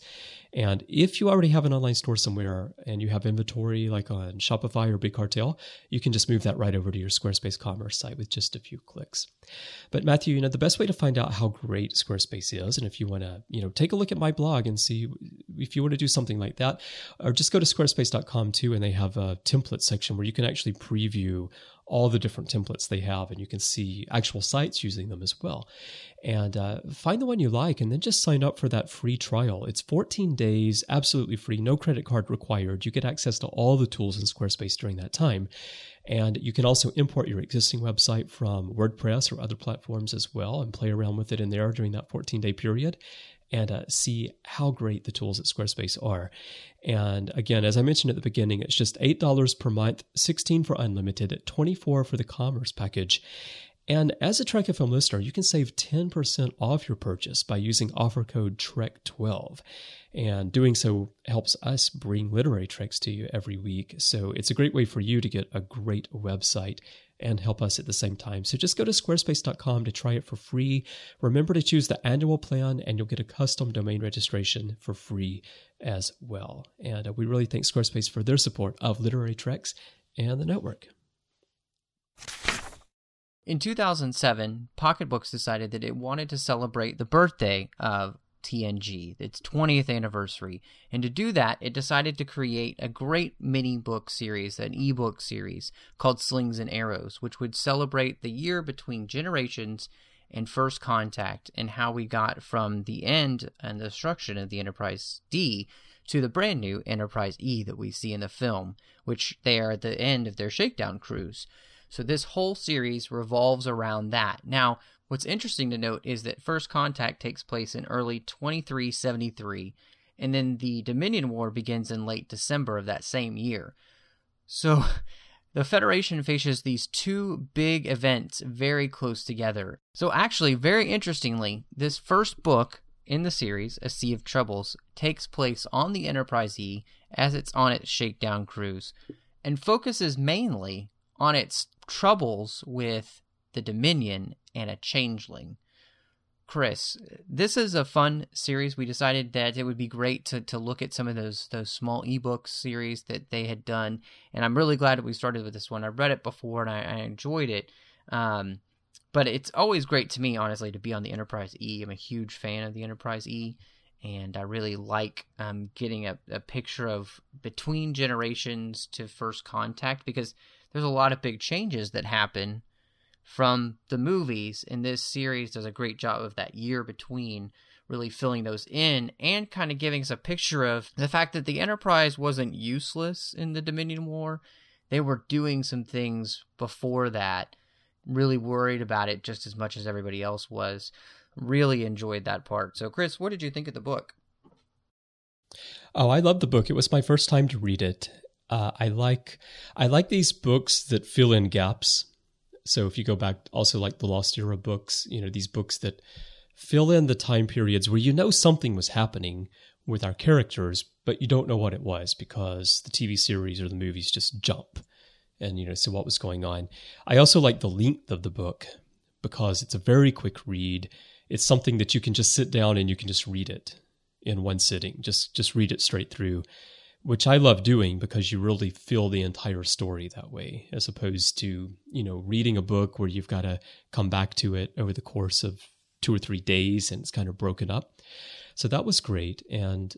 And if you already have an online store somewhere and you have inventory like on Shopify or Big Cartel, you can just move that right over to your Squarespace commerce site with just a few clicks. But Matthew, you know, the best way to find out how great Squarespace is, and if you want to, you know, take a look at my blog and see if you want to do something like that, or just go to squarespace.com too, and they have a template section where you can actually preview all the different templates they have, and you can see actual sites using them as well. And uh, find the one you like, and then just sign up for that free trial. It's 14 days, absolutely free, no credit card required. You get access to all the tools in Squarespace during that time. And you can also import your existing website from WordPress or other platforms as well and play around with it in there during that 14 day period and uh, see how great the tools at Squarespace are. And again, as I mentioned at the beginning, it's just $8 per month, 16 for unlimited, 24 for the commerce package. And as a Trek FM listener, you can save 10% off your purchase by using offer code TREK12. And doing so helps us bring literary treks to you every week. So it's a great way for you to get a great website and help us at the same time. So just go to squarespace.com to try it for free. Remember to choose the annual plan and you'll get a custom domain registration for free as well. And uh, we really thank Squarespace for their support of Literary Treks and the network. In 2007, Pocket Books decided that it wanted to celebrate the birthday of TNG, its 20th anniversary. And to do that, it decided to create a great mini book series, an ebook series called Slings and Arrows, which would celebrate the year between generations and First Contact and how we got from the end and the destruction of the Enterprise D to the brand new Enterprise E that we see in the film, which they are at the end of their shakedown cruise. So this whole series revolves around that. Now, what's interesting to note is that First Contact takes place in early 2373, and then the Dominion War begins in late December of that same year. So the Federation faces these two big events very close together. So, actually, very interestingly, this first book in the series, A Sea of Troubles, takes place on the Enterprise E as it's on its shakedown cruise and focuses mainly on its troubles with the Dominion and a changeling. Chris, this is a fun series. We decided that it would be great to, to look at some of those those small ebook series that they had done, and I'm really glad that we started with this one. I read it before and I, I enjoyed it, um, but it's always great to me, honestly, to be on the Enterprise E. I'm a huge fan of the Enterprise E, and I really like um, getting a, a picture of between generations to first contact because there's a lot of big changes that happen from the movies, and this series does a great job of that year between really filling those in and kind of giving us a picture of the fact that the Enterprise wasn't useless in the Dominion War. They were doing some things before that, really worried about it just as much as everybody else was. Really enjoyed that part. So, Chris, what did you think of the book? Oh, I love the book. It was my first time to read it. Uh, I like I like these books that fill in gaps so if you go back also like the Lost Era books, you know, these books that fill in the time periods where you know something was happening with our characters, but you don't know what it was because the TV series or the movies just jump and you know so what was going on. I also like the length of the book because it's a very quick read. It's something that you can just sit down and you can just read it in one sitting. Just just read it straight through which I love doing because you really feel the entire story that way, as opposed to, you know, reading a book where you've got to come back to it over the course of two or three days and it's kind of broken up. So that was great. And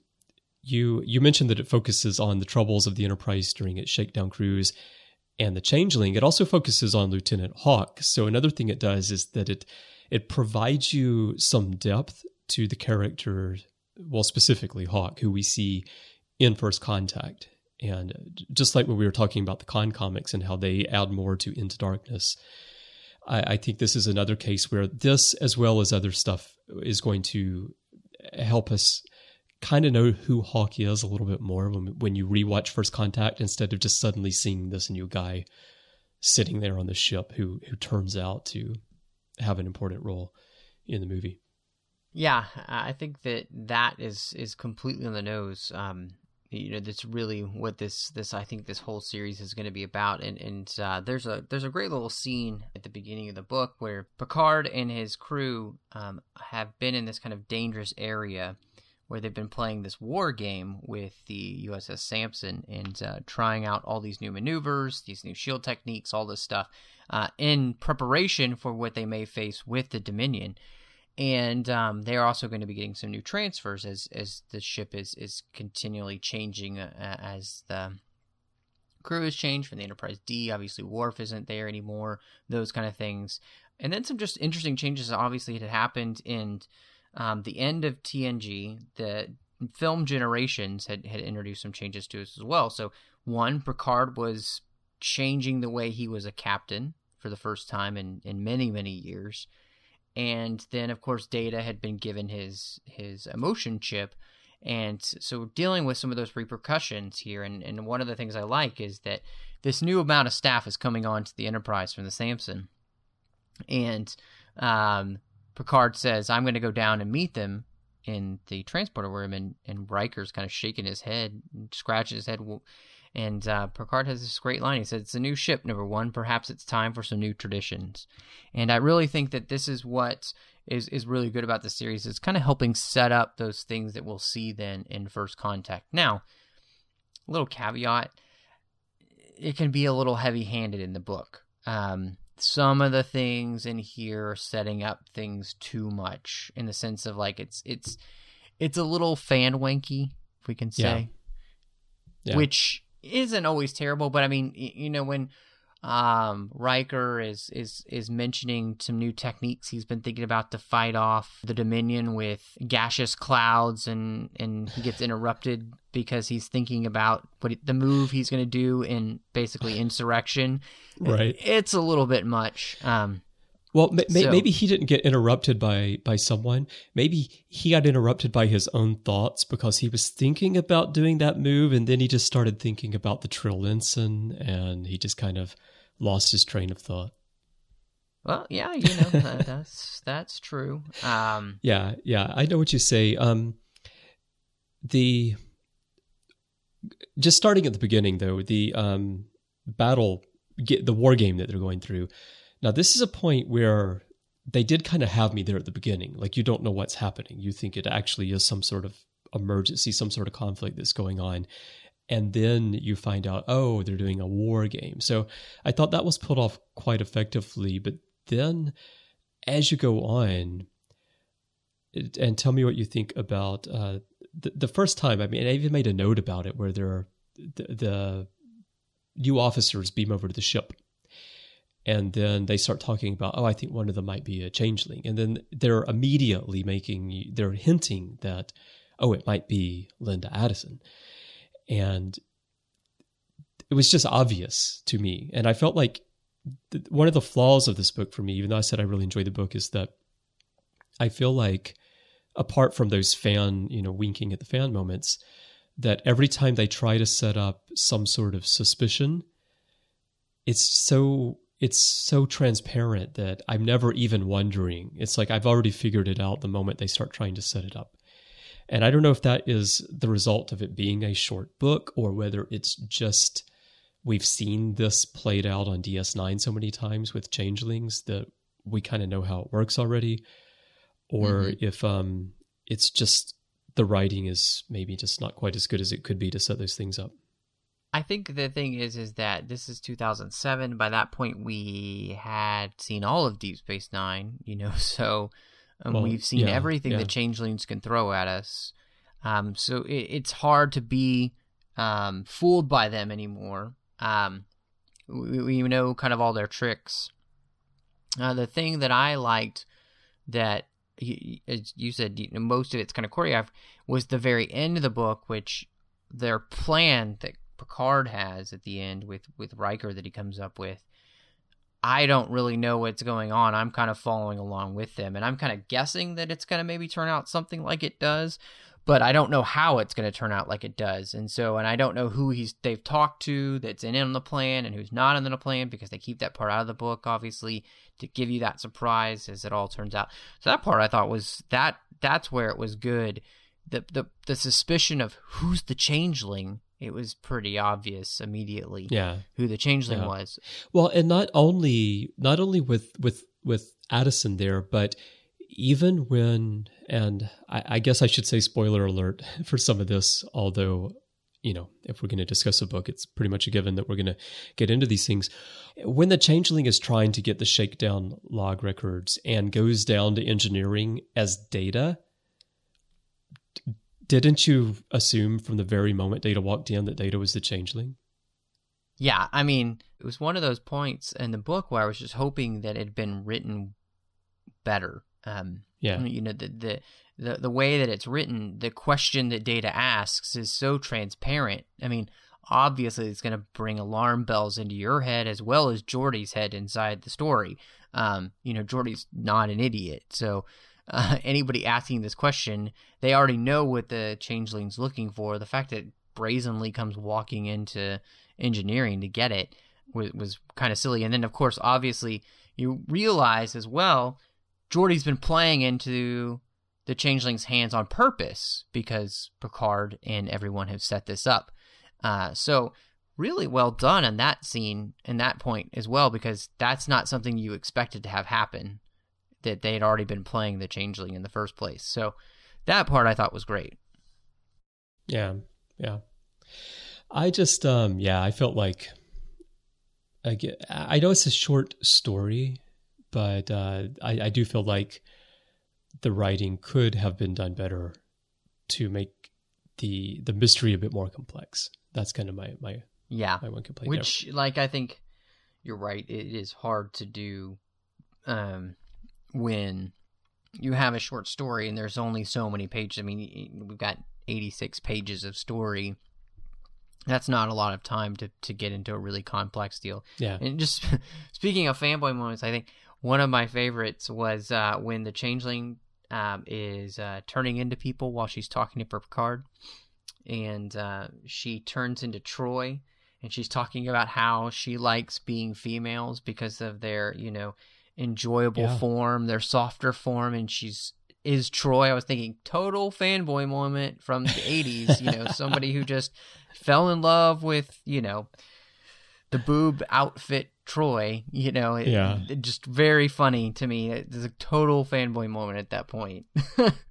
you you mentioned that it focuses on the troubles of the Enterprise during its shakedown cruise and the changeling. It also focuses on Lieutenant Hawk. So another thing it does is that it it provides you some depth to the character, well, specifically Hawk, who we see in First Contact. And just like when we were talking about the Khan comics and how they add more to Into Darkness, I, I think this is another case where this, as well as other stuff, is going to help us kind of know who Hawk is a little bit more when, when you rewatch First Contact instead of just suddenly seeing this new guy sitting there on the ship who who turns out to have an important role in the movie. Yeah, I think that that is is completely on the nose. Um, you know that's really what this this I think this whole series is going to be about. And and uh, there's a there's a great little scene at the beginning of the book where Picard and his crew um, have been in this kind of dangerous area where they've been playing this war game with the USS Sampson and uh, trying out all these new maneuvers, these new shield techniques, all this stuff uh, in preparation for what they may face with the Dominion and um, they're also going to be getting some new transfers as as the ship is is continually changing uh, as the crew has changed from the Enterprise D. Obviously, Worf isn't there anymore. Those kind of things, and then some just interesting changes. Obviously, had happened in um, the end of TNG. The film Generations had had introduced some changes to us as well. So one, Picard was changing the way he was a captain for the first time in in many many years and then of course Data had been given his his emotion chip, and so dealing with some of those repercussions here. And and one of the things I like is that this new amount of staff is coming on to the Enterprise from the Samson, and um, Picard says, "I'm going to go down and meet them." In the transporter room, and, and Riker's kind of shaking his head, scratching his head. And uh, Picard has this great line. He said, It's a new ship, number one. Perhaps it's time for some new traditions. And I really think that this is what is, is really good about the series. It's kind of helping set up those things that we'll see then in First Contact. Now, a little caveat it can be a little heavy handed in the book. Um, some of the things in here are setting up things too much in the sense of like it's it's it's a little fan wanky if we can say yeah. Yeah. which isn't always terrible, but I mean, you know, when um, Riker is is is mentioning some new techniques he's been thinking about to fight off the Dominion with gaseous clouds, and and he gets interrupted because he's thinking about what the move he's going to do in basically insurrection. Right. It's a little bit much. Um, well, ma- So- maybe he didn't get interrupted by by someone. Maybe he got interrupted by his own thoughts because he was thinking about doing that move, and then he just started thinking about the Trill ensign, and he just kind of lost his train of thought. well, yeah, you know that, that's that's true. Um, Yeah, yeah, I know what you say. Um, the just starting at the beginning though, the um, battle, the war game that they're going through. Now, this is a point where they did kind of have me there at the beginning. Like you don't know what's happening. You think it actually is some sort of emergency, some sort of conflict that's going on. And then you find out, oh, they're doing a war game. So I thought that was pulled off quite effectively. But then as you go on, and tell me what you think about uh, the, the first time. I mean, I even made a note about it where there the, the new officers beam over to the ship, and then they start talking about, oh, I think one of them might be a changeling, and then they're immediately making they're hinting that, oh, it might be Linda Addison, and it was just obvious to me, and I felt like th- one of the flaws of this book for me, even though I said I really enjoyed the book, is that I feel like apart from those fan, you know, winking at the fan moments, that every time they try to set up some sort of suspicion, it's so it's so transparent that I'm never even wondering. It's like I've already figured it out the moment they start trying to set it up. And I don't know if that is the result of it being a short book or whether it's just we've seen this played out on DS9 so many times with changelings that we kind of know how it works already or if um it's just the writing is maybe just not quite as good as it could be to set those things up. I think the thing is, is that this is 2007. By that point, we had seen all of Deep Space Nine, you know, so um, Well, we've seen yeah, everything yeah. the changelings can throw at us. Um, so it, it's hard to be um, fooled by them anymore. Um, we, we know kind of all their tricks. Uh, the thing that I liked that you, as you said, you know, most of it's kind of choreographed was the very end of the book, which their plan that Picard has at the end with with Riker that he comes up with. I don't really know what's going on. I'm kind of following along with them, and I'm kind of guessing that it's going to maybe turn out something like it does, but I don't know how it's going to turn out like it does. And so, and I don't know who he's they've talked to that's in on the plan and who's not in the plan because they keep that part out of the book, obviously, to give you that surprise as it all turns out. So that part I thought was that that's where it was good. The the the suspicion of who's the changeling. It was pretty obvious immediately Yeah. who the changeling Yeah. was. Well, and not only not only with with with Addison there, but even when and I, I guess I should say spoiler alert for some of this, although you know, if we're going to discuss a book, it's pretty much a given that we're going to get into these things. When the changeling is trying to get the shakedown log records and goes down to engineering as data, didn't you assume from the very moment Data walked in that Data was the changeling? Yeah, I mean, it was one of those points in the book where I was just hoping that it had been written better. Um, Yeah. you know, the, the the the way that it's written, the question that Data asks is so transparent. I mean, obviously, it's going to bring alarm bells into your head as well as Geordi's head inside the story. Um, you know, Geordi's not an idiot, so. Uh, anybody asking this question, they already know what the changeling's looking for. The fact that brazenly comes walking into engineering to get it was, was kind of silly. And then, of course, obviously, you realize as well, Geordi's been playing into the changeling's hands on purpose because Picard and everyone have set this up. Uh, so, really well done on that scene and that point as well, because that's not something you expected to have happen. That they had already been playing the changeling in the first place. So, that part I thought was great. Yeah, yeah. I just, um, yeah, I felt like, I get, I know it's a short story, but uh, I, I do feel like the writing could have been done better to make the the mystery a bit more complex. That's kind of my my Yeah. my one complaint. there. Which, like, I think you're right. It is hard to do um, when you have a short story and there's only so many pages. I mean, we've got 86 pages of story. That's not a lot of time to, to get into a really complex deal. Yeah. And just speaking of fanboy moments, I think one of my favorites was uh, when the changeling um, is uh, turning into people while she's talking to Picard, and uh, she turns into Troi, and she's talking about how she likes being females because of their, you know, enjoyable Yeah. form, their softer form, and she's is Troi. I was thinking total fanboy moment from the 80s, you know, somebody who just fell in love with, you know, the boob outfit Troi, you know, it, Yeah. it just very funny to me. It's a total fanboy moment at that point.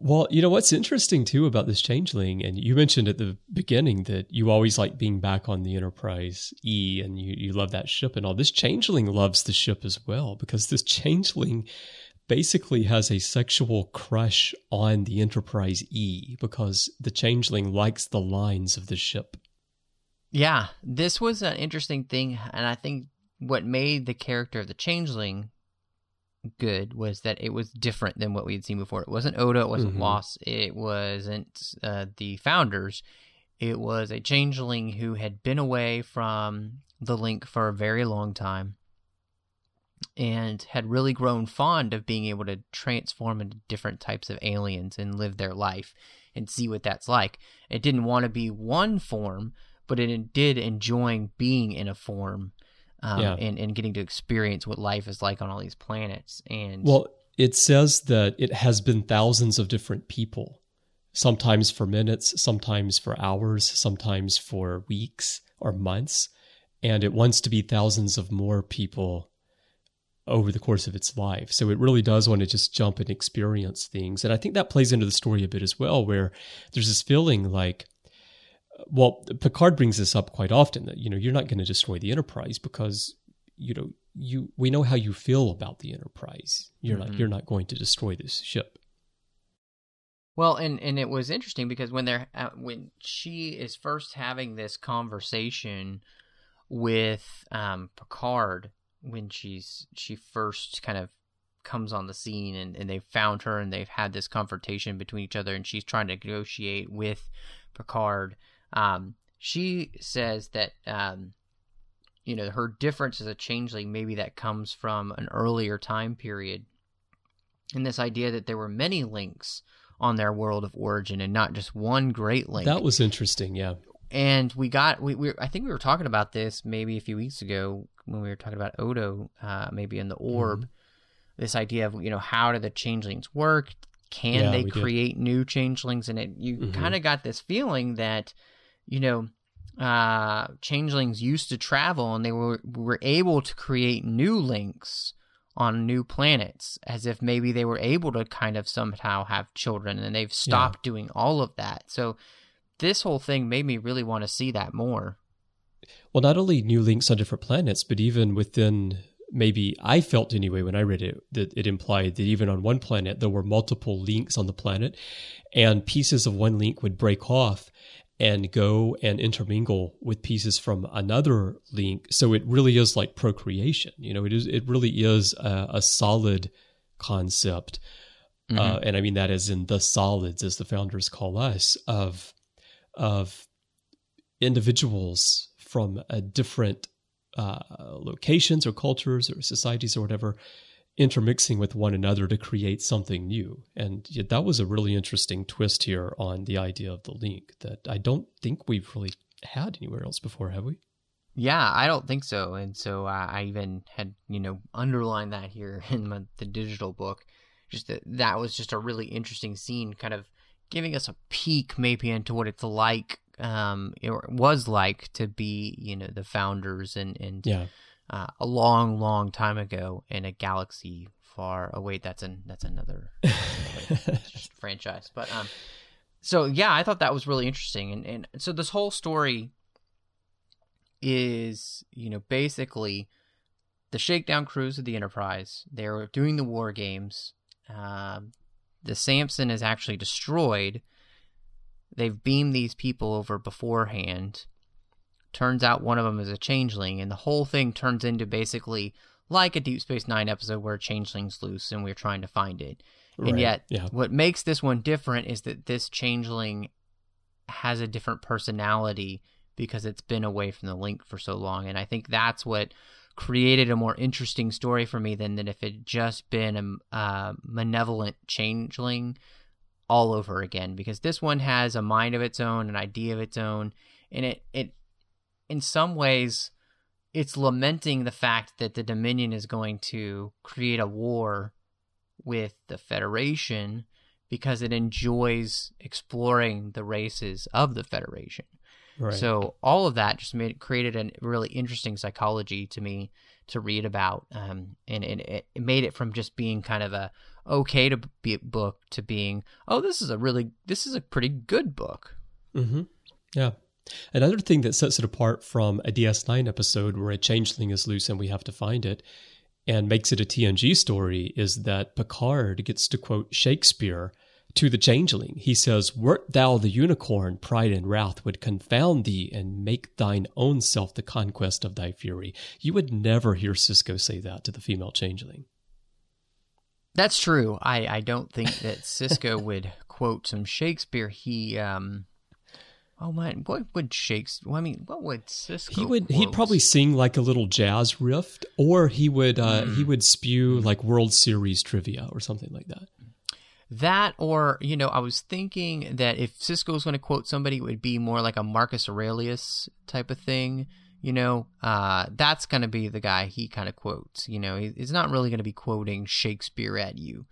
Well, you know what's interesting too about this changeling, and you mentioned at the beginning that you always like being back on the Enterprise E, and you you love that ship and all. This changeling loves the ship as well because this changeling basically has a sexual crush on the Enterprise E because the changeling likes the lines of the ship. Yeah, this was an interesting thing, and I think what made the character of the changeling good was that it was different than what we had seen before. It wasn't Odo, it wasn't Mhm. Laas, it wasn't uh, the founders. It was a changeling who had been away from the link for a very long time and had really grown fond of being able to transform into different types of aliens and live their life and see what that's like. It didn't want to be one form, but it did enjoy being in a form um, Yeah. and, and getting to experience what life is like on all these planets. And Well, it says that it has been thousands of different people, sometimes for minutes, sometimes for hours, sometimes for weeks or months. And it wants to be thousands of more people over the course of its life. So it really does want to just jump and experience things. And I think that plays into the story a bit as well, where there's this feeling like, well, Picard brings this up quite often that, you know, you're not going to destroy the Enterprise because you know you we know how you feel about the enterprise you're not Mhm. you're not going to destroy this ship Well, and and it was interesting because when they're uh, when she is first having this conversation with um, Picard when she's she first kind of comes on the scene and, and they've found her and they've had this confrontation between each other and she's trying to negotiate with Picard. Um, she says that um, you know her difference as a changeling maybe that comes from an earlier time period and this idea that there were many links on their world of origin and not just one great link. that was interesting yeah and we got we, we I think we were talking about this maybe a few weeks ago when we were talking about Odo, uh, maybe in the orb. Mm-hmm. This idea of you know how do the changelings work? Can Yeah, they we did. create new changelings? And it you Mhm. kind of got this feeling that you know uh, changelings used to travel and they were were able to create new links on new planets as if maybe they were able to kind of somehow have children and they've stopped doing all of that. So this whole thing made me really want to see that more. Well not only new links on different planets but even within maybe i felt anyway when i read it that it implied that even on one planet there were multiple links on the planet and pieces of one link would break off and go and intermingle with pieces from another link. So it really is like procreation you know it is it really is a, a solid concept. Uh, and I mean that as in the solids, as the founders call us, of of individuals from a different uh, locations or cultures or societies or whatever, intermixing with one another to create something new. And yet that was a really interesting twist here on the idea of the link that I don't think we've really had anywhere else before, have we? Yeah, I don't think so. And so I, I even had, you know, underlined that here in my, the digital book. Just that that was just a really interesting scene, kind of giving us a peek maybe into what it's like, um, or was like to be, you know, the founders and, and Yeah. Uh, a long, long time ago in a galaxy far away. That's an that's another, another franchise. But um, so yeah, I thought that was really interesting, and and so this whole story is you know basically the shakedown cruise of the Enterprise. They're doing the war games. Um, the Samson is actually destroyed. They've beamed these people over beforehand Turns out one of them is a changeling, and the whole thing turns into basically like a Deep Space Nine episode where a changeling's loose and we're trying to find it. Right, And yet, yeah. what makes this one different is that this changeling has a different personality because it's been away from the link for so long. And I think that's what created a more interesting story for me than that if it just been a uh, malevolent changeling all over again. Because this one has a mind of its own, an idea of its own, and it it in some ways it's lamenting the fact that the Dominion is going to create a war with the Federation because it enjoys exploring the races of the Federation. Right. So all of that just made created a really interesting psychology to me to read about, um, and, and it, it made it from just being kind of a okay to be book to being oh this is a really this is a pretty good book. hmm Yeah. Another thing that sets it apart from a DS9 episode where a changeling is loose and we have to find it and makes it a TNG story is that Picard gets to quote Shakespeare to the changeling. He says, Wert thou the unicorn, pride and wrath would confound thee and make thine own self the conquest of thy fury. You would never hear Sisko say that to the female changeling. That's true. I, I don't think that Sisko would quote some Shakespeare. He um oh man, what would Shakespeare? I mean, what would Sisko? He would he'd probably sing like a little jazz riff or he would uh, he would spew like World Series trivia or something like that. that, or you know, I was thinking that if Sisko was going to quote somebody, it would be more like a Marcus Aurelius type of thing. You know, uh, that's going to be the guy he kind of quotes. You know, he's not really going to be quoting Shakespeare at you.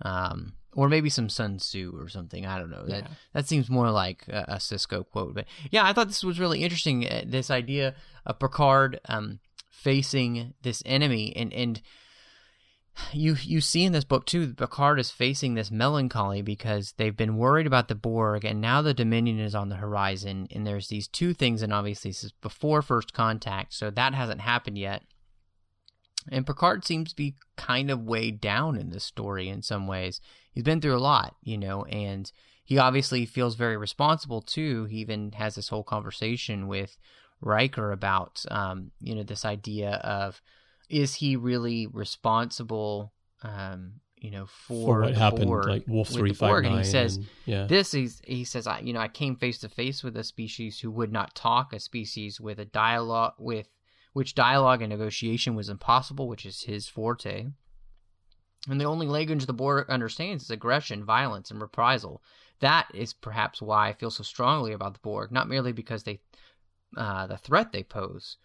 Um, or maybe some Sun Tzu or something. I don't know. That that seems more like a, a Sisko quote. But yeah, I thought this was really interesting. uh, This idea of Picard um, facing this enemy, and and you you see in this book too, that Picard is facing this melancholy because they've been worried about the Borg, and now the Dominion is on the horizon, and there's these two things, and obviously this is before first contact, so that hasn't happened yet. And Picard seems to be kind of weighed down in this story in some ways. He's been through a lot, you know, and he obviously feels very responsible too. He even has this whole conversation with Riker about, um, you know, this idea of is he really responsible, um, you know, for, For what happened, Borg like Wolf three five Borg? And he says, yeah, this is he says I you know I came face to face with a species who would not talk, a species with a dialogue with which dialogue and negotiation was impossible, which is his forte. And the only language the Borg understands is aggression, violence, and reprisal. That is perhaps why I feel so strongly about the Borg, not merely because they, uh, the threat they pose,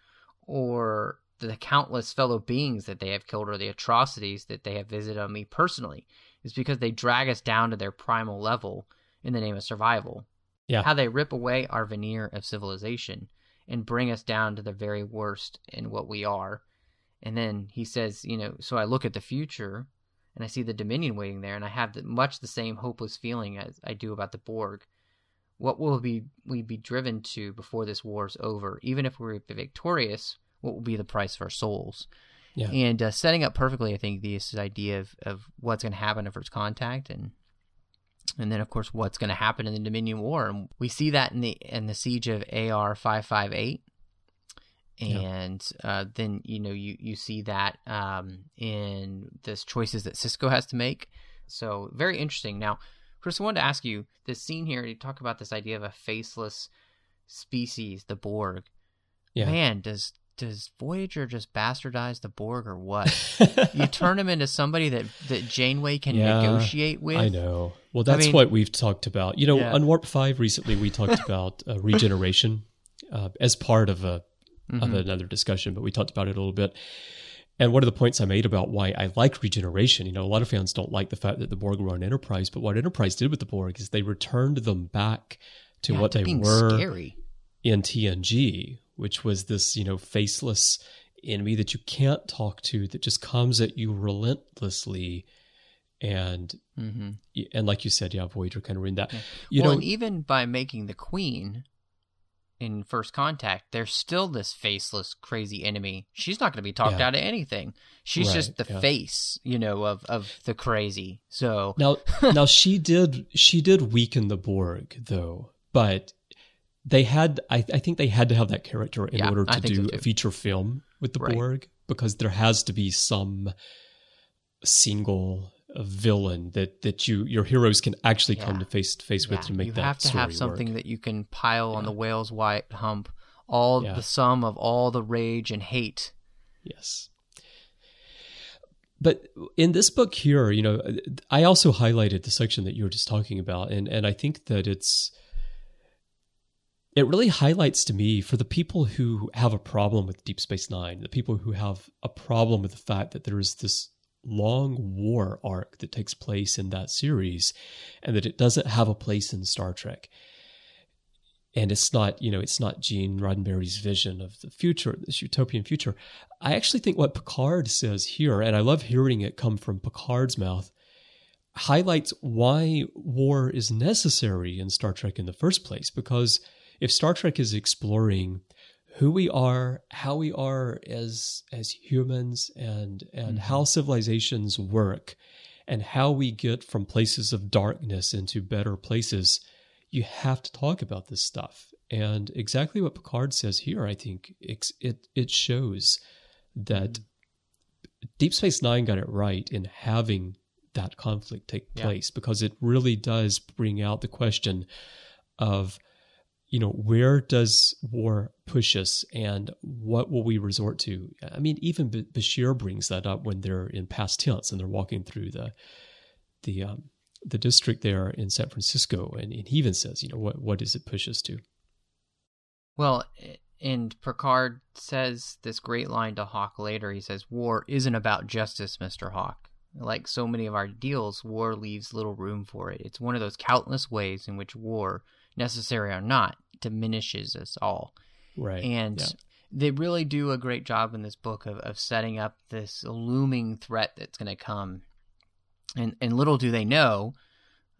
or the countless fellow beings that they have killed, or the atrocities that they have visited on me personally. Is because they drag us down to their primal level in the name of survival. Yeah. How they rip away our veneer of civilization and bring us down to the very worst in what we are. And then he says, you know, so I look at the future and I see the Dominion waiting there, and I have the, much the same hopeless feeling as I do about the Borg. What will be we be driven to before this war is over? Even if we're victorious, what will be the price of our souls? Yeah. And uh, setting up perfectly, I think this idea of, of what's going to happen at first contact, and and then of course what's going to happen in the Dominion War, and we see that in the in the siege of AR five five eight, and uh, then you know you you see that um, in this choices that Sisko has to make. So very interesting. Now, Chris, I wanted to ask you this scene here. You talk about this idea of a faceless species, the Borg. yeah. Man, does does Voyager just bastardize the Borg or what? you turn them into somebody that that Janeway can Yeah, negotiate with. I know. Well, that's mean- what we've talked about. You know, Yeah. on Warp Five recently, we talked about uh, regeneration uh, as part of a Mm-hmm. of another discussion, but we talked about it a little bit. And one of the points I made about why I like regeneration, you know, a lot of fans don't like the fact that the Borg were on Enterprise, but what Enterprise did with the Borg is they returned them back to Yeah, what to they were scary. in TNG, which was this, you know, faceless enemy that you can't talk to that just comes at you relentlessly. And hmm and like you said, yeah, Voyager kind of ruined that. You well, know, and even by making the Queen in First Contact, there's still this faceless, crazy enemy. She's not going to be talked Yeah. out of anything. She's Right, just the yeah. face, you know, of of the crazy. So now now she did she did weaken the Borg though, but they had I, I think they had to have that character in Yeah, order to do a feature film with the Right. Borg because there has to be some single uh, villain that that you your heroes can actually come to face to face with to make you that You have to have something work. that you can pile on the whale's white hump, all Yeah. the sum of all the rage and hate. Yes. But in this book here, you know, I also highlighted the section that you were just talking about, and and I think that it's it really highlights to me for the people who have a problem with Deep Space Nine, the people who have a problem with the fact that there is this long war arc that takes place in that series, and that it doesn't have a place in Star Trek and it's not you know it's not Gene Roddenberry's vision of the future, this utopian future. I actually think what Picard says here, and I love hearing it come from Picard's mouth, highlights why war is necessary in Star Trek in the first place. Because if Star Trek is exploring who we are, how we are as as humans, and and mm-hmm. how civilizations work, and how we get from places of darkness into better places you have to talk about this stuff. And exactly what Picard says here, I think it's, it it shows that mm-hmm. Deep Space Nine got it right in having that conflict take Yeah. place because it really does bring out the question of you know where does war push us and what will we resort to i mean even B- bashir brings that up when they're in past tense and they're walking through the the um, the district there in San Francisco, and, and he even says, you know, what what does it push us to? Well, and Picard says this great line to Hawk later. He says, "War isn't about justice, Mister Hawk. Like so many of our deals, war leaves little room for it. It's one of those countless ways in which war, necessary or not, diminishes us all. Right. And yeah. they really do a great job in this book of, of setting up this looming threat that's going to come and and little do they know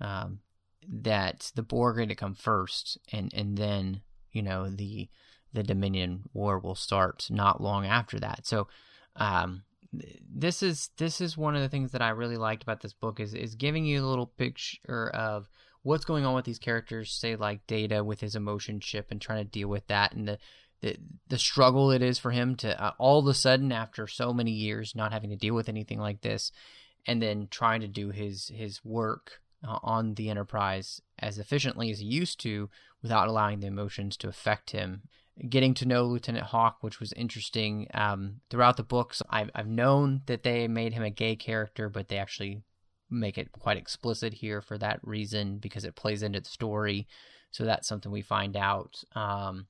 um, that the Borg are going to come first and and then you know the the Dominion War will start not long after that so um, this is this is one of the things that I really liked about this book is is giving you a little picture of what's going on with these characters say like data with his emotion chip and trying to deal with that and the the, the struggle it is for him to uh, all of a sudden after so many years not having to deal with anything like this and then trying to do his his work uh, on the enterprise as efficiently as he used to without allowing the emotions to affect him. Getting to know lieutenant hawk which was interesting um, throughout the books I've, I've known that they made him a gay character but they actually make it quite explicit here for that reason because it plays into the story. So that's something we find out. Um,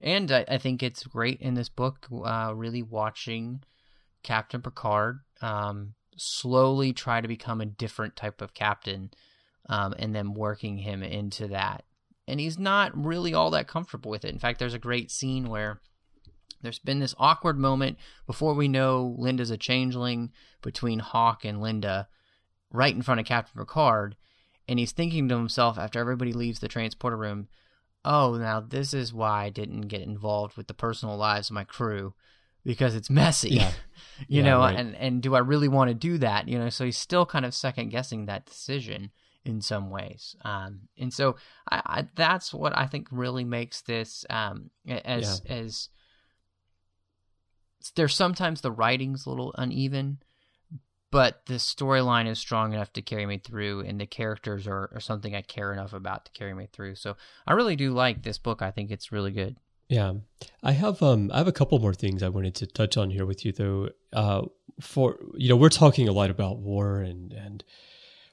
and I, I think it's great in this book, uh, really watching Captain Picard um, slowly try to become a different type of captain um, and then working him into that. And he's not really all that comfortable with it. In fact, there's a great scene where there's been this awkward moment before we know Linda's a changeling between Hawk and Linda right in front of Captain Picard, and he's thinking to himself after everybody leaves the transporter room, "Oh, now this is why I didn't get involved with the personal lives of my crew because it's messy." Yeah. you Yeah, know, right. and and do I really want to do that? You know, so he's still kind of second guessing that decision in some ways. Um, and so I, I that's what I think really makes this um as as there's sometimes the writing's a little uneven, but the storyline is strong enough to carry me through, and the characters are, are something I care enough about to carry me through. So I really do like this book. I think it's really good. Yeah, I have um I have a couple more things I wanted to touch on here with you though. Uh, for you know we're talking a lot about war and and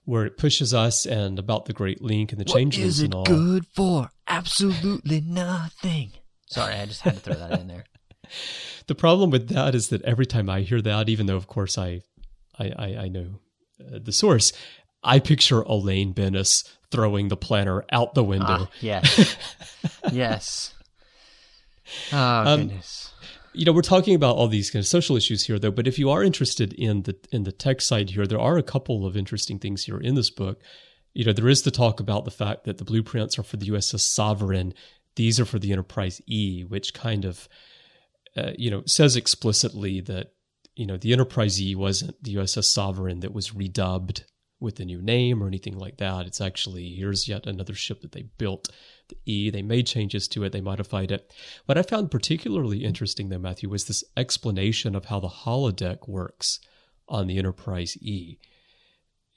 where it pushes us and about the Great Link and the changelings and all. good for? Absolutely nothing. Sorry, I just had to throw that in there. The problem with that is that every time I hear that, even though of course I I I, I know uh, the source, I picture Elaine Benes throwing the planner out the window. Ah, yes. yes. Oh, Um, goodness. you know we're talking about all these kind of social issues here though but if you are interested in the in the tech side here there are a couple of interesting things here in this book you know there is the talk about the fact that the blueprints are for the uss sovereign these are for the enterprise e which kind of uh, you know says explicitly that you know the enterprise e wasn't the uss sovereign that was redubbed with a new name or anything like that it's actually here's yet another ship that they built the E. They made changes to it, they modified it. What I found particularly interesting, though, Matthew, was this explanation of how the holodeck works on the Enterprise E.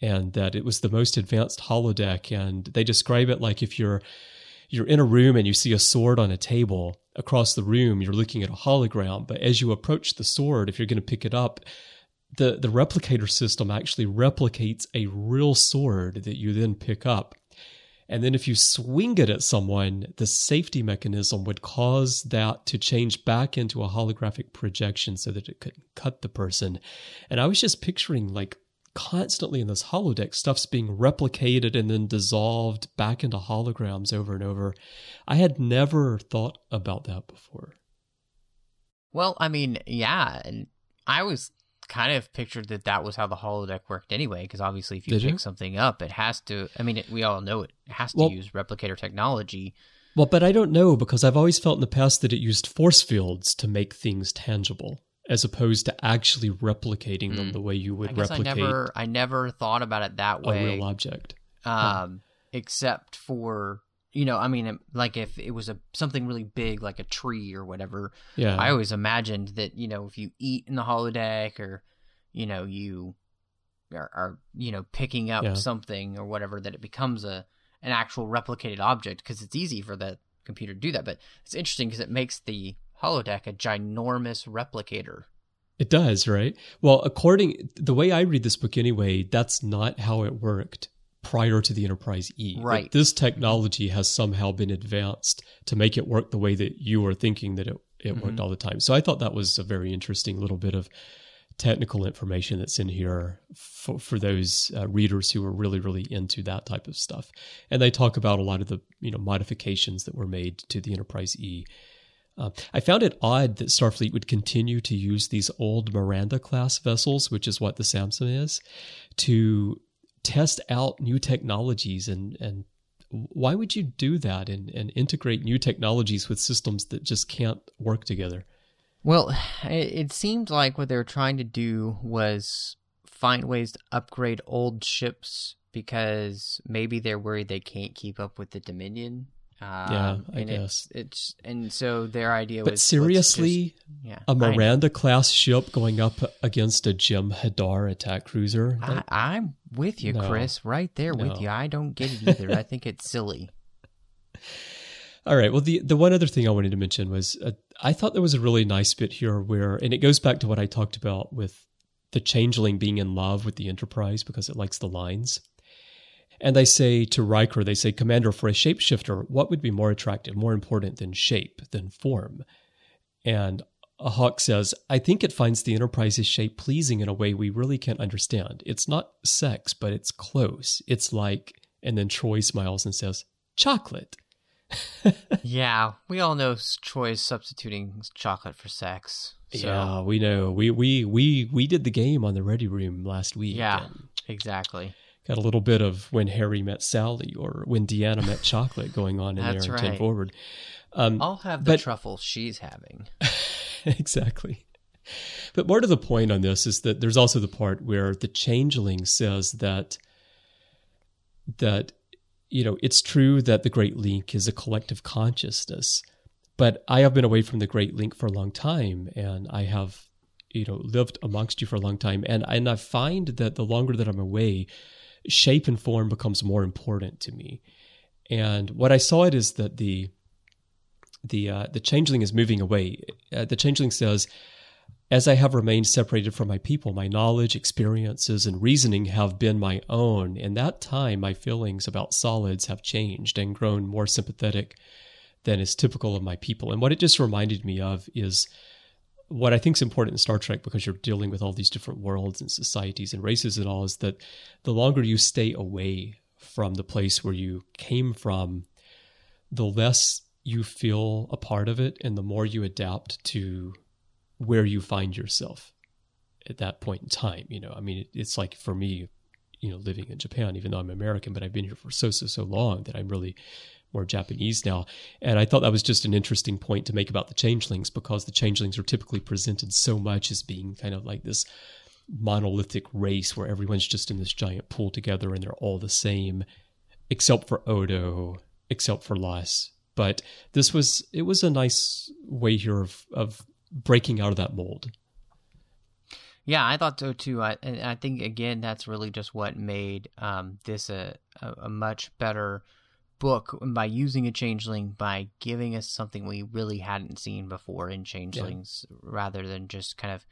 And that it was the most advanced holodeck. And they describe it like if you're you're in a room and you see a sword on a table across the room, you're looking at a hologram. But as you approach the sword, if you're going to pick it up, the, the replicator system actually replicates a real sword that you then pick up. And then if you swing it at someone, the safety mechanism would cause that to change back into a holographic projection so that it could cut the person. And I was just picturing like constantly in this holodeck stuff's being replicated and then dissolved back into holograms over and over. I had never thought about that before. Well i mean yeah and i was kind of pictured that that was how the holodeck worked anyway because obviously if you Did pick you? something up it has to i mean it, we all know it has to Well- use replicator technology. Well but i don't know because i've always felt in the past that it used force fields to make things tangible as opposed to actually replicating them Mm. the way you i would guess i replicate never i never thought about it that way. a real object um except for you know i mean like if it was a something really big like a tree or whatever yeah I always imagined that you know if you eat in the holodeck or you know you are, are you know picking up Yeah. something or whatever that it becomes a an actual replicated object because it's easy for the computer to do that. But it's interesting because it makes the holodeck a ginormous replicator. It does, right? Well, according the way I read this book anyway, that's not how it worked prior to the Enterprise E. Right. This technology has somehow been advanced to make it work the way that you were thinking that it, it worked Mhm. all the time. So I thought that was a very interesting little bit of technical information that's in here for, for those uh, readers who are really, really into that type of stuff. And they talk about a lot of the you know modifications that were made to the Enterprise E. Uh, I found it odd that Starfleet would continue to use these old Miranda class vessels, which is what the Samson is, to test out new technologies and and why would you do that and, and integrate new technologies with systems that just can't work together? Well, it, it seemed like what they were trying to do was find ways to upgrade old ships because maybe they're worried they can't keep up with the Dominion. Um, Yeah, I and guess. It's, it's and so their idea But was let's seriously, just- yeah, a I. Miranda class ship going up against a Jem'Hadar attack cruiser? I, That- I'm with you, No. Chris. Right there No. with you. I don't get it either. I think it's silly. All right. Well, the the one other thing I wanted to mention was uh, I thought there was a really nice bit here where, and it goes back to what I talked about with the changeling being in love with the Enterprise because it likes the lines. And they say to Riker, they say, Commander, for a shapeshifter, what would be more attractive, more important than shape, than form? And a Hawk says, I think it finds the Enterprise's shape pleasing in a way we really can't understand. It's not sex, but it's close. It's like, and then Troi smiles and says, chocolate. yeah, we all know Troi is substituting chocolate for sex. So, Yeah, we know. We we we we did the game on the Ready Room last week. Yeah. and exactly. Got a little bit of when Harry met Sally or when Deanna met Chocolate going on in That's there right. Forward. Um, I'll have the but- truffle she's having. exactly. But more to the point on this is that there's also the part where the changeling says that that you know it's true that the Great Link is a collective consciousness, but I have been away from the Great Link for a long time, and I have you know lived amongst you for a long time, and and I find that the longer that I'm away, shape and form becomes more important to me. And what I saw it is that the the uh, the changeling is moving away. Uh, the changeling says, "As I have remained separated from my people, my knowledge, experiences, and reasoning have been my own. In that time, my feelings about solids have changed and grown more sympathetic than is typical of my people." And what it just reminded me of is what I think is important in Star Trek because you're dealing with all these different worlds and societies and races and all is that the longer you stay away from the place where you came from, the less you feel a part of it and the more you adapt to where you find yourself at that point in time. You know, I mean, it's like for me, you know, living in Japan, even though I'm American, but I've been here for so, so, so long that I'm really more Japanese now. And I thought that was just an interesting point to make about the changelings because the changelings are typically presented so much as being kind of like this monolithic race where everyone's just in this giant pool together and they're all the same, except for Odo, except for Laas. But this was it was a nice way here of of breaking out of that mold. Yeah, I thought so too. I and I think again that's really just what made um, this a, a, a much better book by using a changeling by giving us something we really hadn't seen before in changelings yeah. rather than just kind of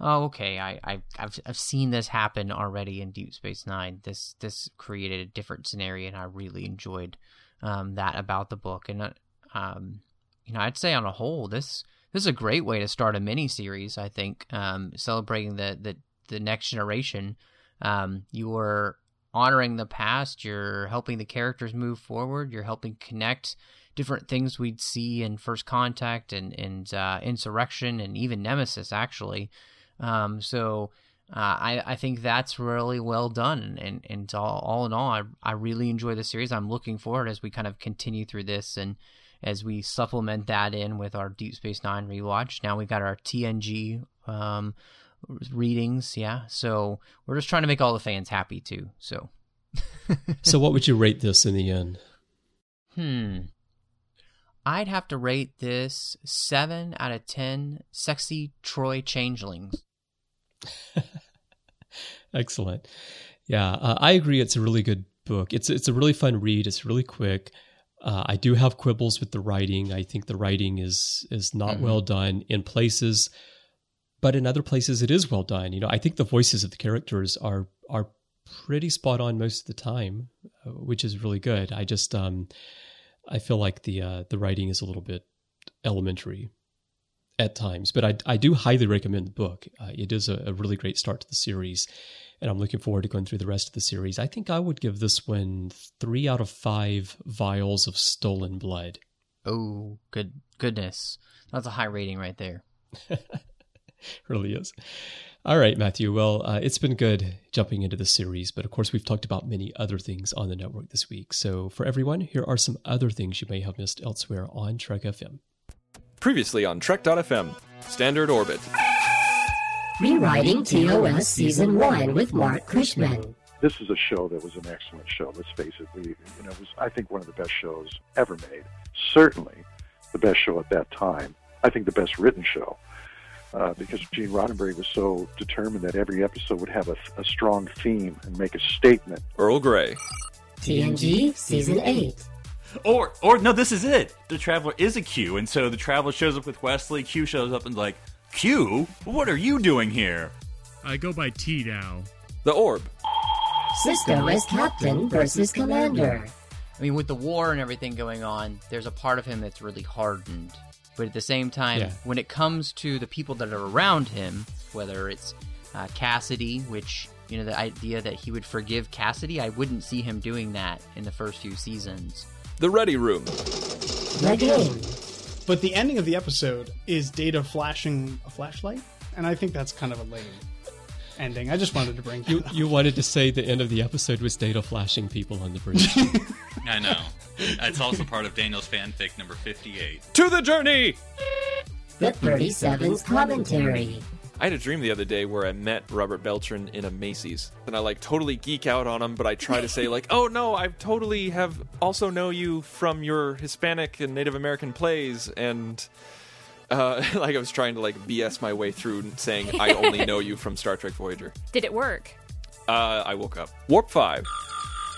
oh okay I, I I've I've seen this happen already in Deep Space Nine. This this created a different scenario and I really enjoyed um, that about the book and uh, um, you know I'd say on a whole this this is a great way to start a mini series. I think um, celebrating the, the the next generation. Um, you are honoring the past. You're helping the characters move forward. You're helping connect different things we'd see in First Contact and and uh, Insurrection and even Nemesis actually. Um, so. Uh, I, I think that's really well done, and, and all, all in all, I, I really enjoy the series. I'm looking forward as we kind of continue through this and as we supplement that in with our Deep Space Nine rewatch. Now we've got our TNG um, readings, yeah. So we're just trying to make all the fans happy too. So, so what would you rate this in the end? Hmm. I'd have to rate this seven out of ten sexy Troi changelings. Excellent. Yeah, uh, I agree. It's a really good book. It's it's a really fun read. It's really quick. Uh, I do have quibbles with the writing. I think the writing is is not mm-hmm. well done in places, but in other places it is well done. You know, I think the voices of the characters are are pretty spot on most of the time, uh, which is really good. I just um, I feel like the uh, the writing is a little bit elementary at times, but I I do highly recommend the book. Uh, it is a, a really great start to the series, and I'm looking forward to going through the rest of the series. I think I would give this one three out of five vials of stolen blood. Oh, good goodness, that's a high rating right there. really is. All right, Matthew. Well, uh, it's been good jumping into the series, but of course, we've talked about many other things on the network this week. So, for everyone, here are some other things you may have missed elsewhere on Trek FM. Previously on Trek.fm, Standard Orbit. Rewriting TOS Season 1 with Marc Cushman. This is a show that was an excellent show. Let's face it. We, you know, it was, I think, one of the best shows ever made. Certainly the best show at that time. I think the best written show. Uh, because Gene Roddenberry was so determined that every episode would have a, a strong theme and make a statement. Earl Grey. TNG Season 8. Or, or no, this is it. The Traveler is a Q, and so the Traveler shows up with Wesley. Q shows up and like, Q, what are you doing here? I go by T now. The Orb. Sisko as captain versus commander. I mean, with the war and everything going on, there's a part of him that's really hardened. But at the same time, yeah. when it comes to the people that are around him, whether it's uh, Cassidy, which, you know, the idea that he would forgive Cassidy, I wouldn't see him doing that in the first few seasons. The Ready Room. The game. But the ending of the episode is Data flashing a flashlight, and I think that's kind of a lame ending. I just wanted to bring you. You wanted to say the end of the episode was Data flashing people on the bridge. I know. That's also part of Daniel's fanfic number fifty-eight. To the journey. The 37's commentary. I had a dream the other day where I met Robert Beltran in a Macy's, and I like totally geek out on him, but I try to say like, "Oh no, I totally have also know you from your Hispanic and Native American plays," and uh, like I was trying to like BS my way through saying I only know you from Star Trek Voyager. Did it work? Uh, I woke up. Warp five.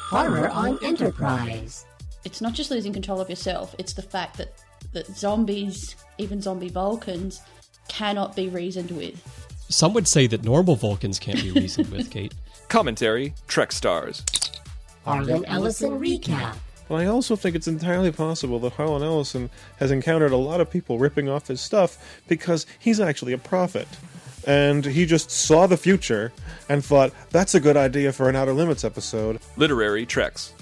Horror on Enterprise. It's not just losing control of yourself; it's the fact that that zombies, even zombie Vulcans, cannot be reasoned with. Some would say that normal Vulcans can't be reasoned with, Kate. Commentary Trek Stars. Harlan Ellison recap. Well, I also think it's entirely possible that Harlan Ellison has encountered a lot of people ripping off his stuff because he's actually a prophet. And he just saw the future and thought, that's a good idea for an Outer Limits episode. Literary Treks.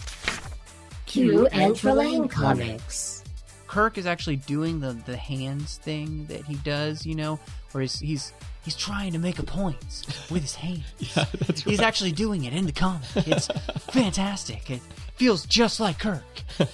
Q and Trelane Comics. Kirk is actually doing the the hands thing that he does, you know, where he's he's he's trying to make a point with his hands. yeah, that's right. He's actually doing it in the comic. It's fantastic. It feels just like Kirk.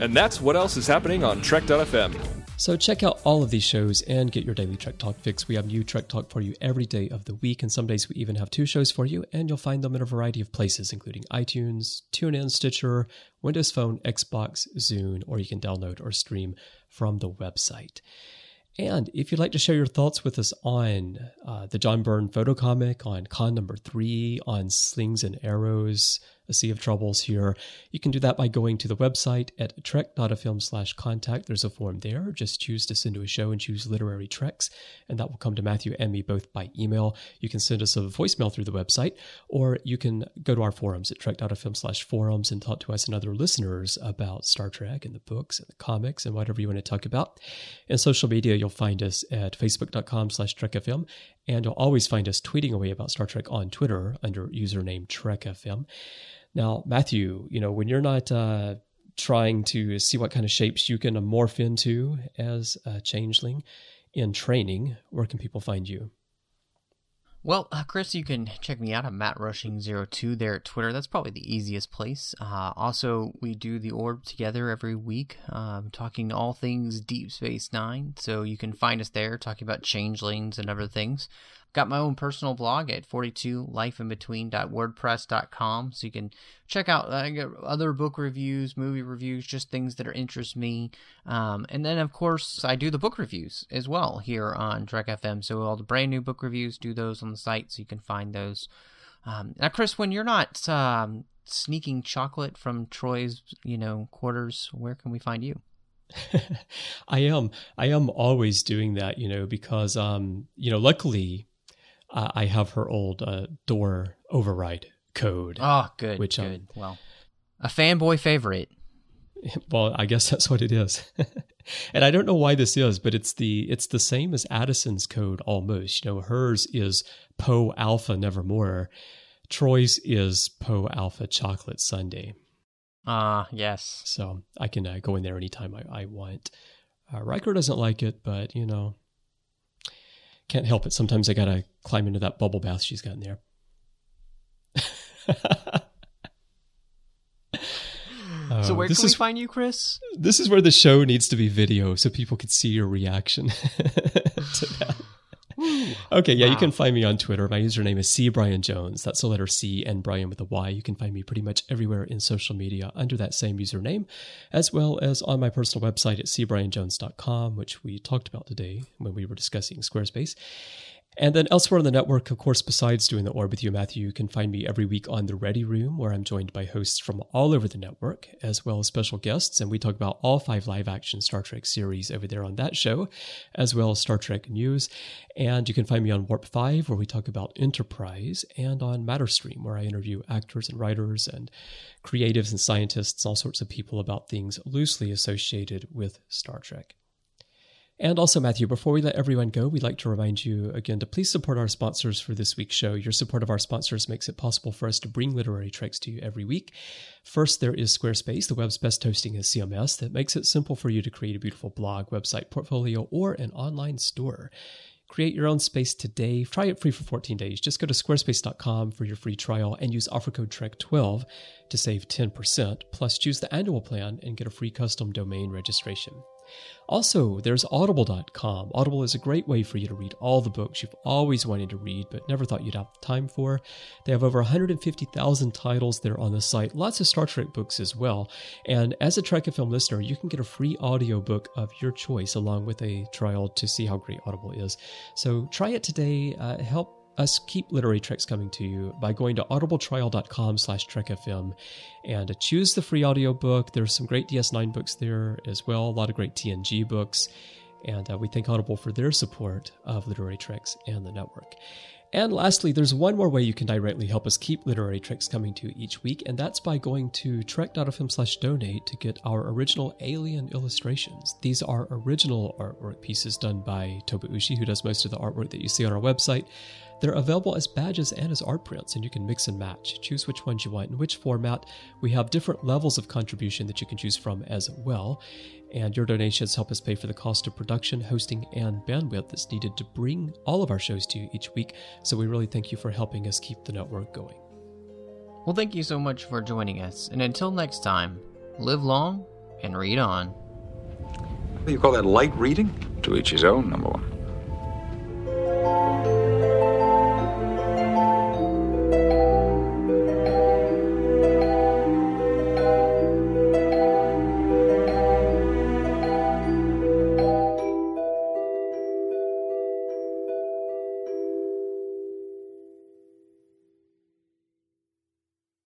and that's what else is happening on Trek.fm. So check out all of these shows and get your daily Trek Talk fix. We have new Trek Talk for you every day of the week, and some days we even have two shows for you, and you'll find them in a variety of places, including iTunes, TuneIn, Stitcher, Windows Phone, Xbox, Zune, or you can download or stream from the website. And if you'd like to share your thoughts with us on uh, the John Byrne photo comic, on Khan number three, on slings and arrows, a sea of troubles here, you can do that by going to the website at trek.fm slash contact. There's a form there. Just choose to send to a show and choose literary treks, and that will come to Matthew and me both by email. You can send us a voicemail through the website, or you can go to our forums at trek.fm slash forums and talk to us and other listeners about Star Trek and the books and the comics and whatever you want to talk about. In social media, you'll find us at facebook.com slash trekfm, and you'll always find us tweeting away about Star Trek on Twitter under username TrekFM. Now, Matthew, you know, when you're not uh, trying to see what kind of shapes you can morph into as a changeling in training, where can people find you? Well, uh, Chris, you can check me out at MattRushing02 there at Twitter. That's probably the easiest place. Uh, also, we do the Orb together every week, um, talking all things Deep Space Nine. So you can find us there talking about changelings and other things. Got my own personal blog at 42lifeinbetween.wordpress.com. So you can check out uh, other book reviews, movie reviews, just things that are interest me. Um, and then, of course, I do the book reviews as well here on Trek FM. So all the brand new book reviews, do those on the site so you can find those. Um, now, Chris, when you're not um, sneaking chocolate from Troi's, you know, quarters, where can we find you? I am. I am always doing that, you know, because, um, you know, luckily uh, I have her old uh, door override code. Oh, good. Which good. Um, well, a fanboy favorite. Well, I guess that's what it is. and I don't know why this is, but it's the it's the same as Addison's code almost. You know, hers is Poe Alpha Nevermore. Troi's is Poe Alpha Chocolate Sundae. Ah, uh, yes. So I can uh, go in there anytime I, I want. Uh, Riker doesn't like it, but you know, can't help it. Sometimes I gotta climb into that bubble bath she's got in there. so where uh, can we find you, Chris? This is where the show needs to be video, so people could see your reaction to that okay, yeah, wow. you can find me on Twitter. My username is C Brian Jones. That's the letter C and Brian with a Y. You can find me pretty much everywhere in social media under that same username, as well as on my personal website at cbrianjones.com, which we talked about today when we were discussing Squarespace. And then elsewhere on the network, of course, besides doing the Orb with you, Matthew, you can find me every week on The Ready Room, where I'm joined by hosts from all over the network, as well as special guests. And we talk about all five live action Star Trek series over there on that show, as well as Star Trek news. And you can find me on Warp 5, where we talk about Enterprise, and on Matterstream, where I interview actors and writers and creatives and scientists, all sorts of people about things loosely associated with Star Trek. And also, Matthew, before we let everyone go, we'd like to remind you again to please support our sponsors for this week's show. Your support of our sponsors makes it possible for us to bring literary treks to you every week. First, there is Squarespace, the web's best hosting is CMS that makes it simple for you to create a beautiful blog, website, portfolio, or an online store. Create your own space today. Try it free for 14 days. Just go to squarespace.com for your free trial and use offer code TREK12 to save 10%. Plus, choose the annual plan and get a free custom domain registration. Also, there's audible.com. Audible is a great way for you to read all the books you've always wanted to read but never thought you'd have time for. They have over 150,000 titles there on the site, lots of Star Trek books as well. And as a Trek FM listener, you can get a free audiobook of your choice along with a trial to see how great Audible is. So try it today. Uh, help us keep literary treks coming to you by going to audibletrial.com slash trekfm and choose the free audiobook there's some great ds9 books there as well a lot of great tng books and uh, we thank audible for their support of literary treks and the network and lastly, there's one more way you can directly help us keep literary treks coming to you each week, and that's by going to trek.fm slash donate to get our original alien illustrations. These are original artwork pieces done by Toba Ushi, who does most of the artwork that you see on our website. They're available as badges and as art prints, and you can mix and match. Choose which ones you want in which format. We have different levels of contribution that you can choose from as well. And your donations help us pay for the cost of production, hosting, and bandwidth that's needed to bring all of our shows to you each week. So we really thank you for helping us keep the network going. Well, thank you so much for joining us. And until next time, live long and read on. You call that light reading? To each his own, number one.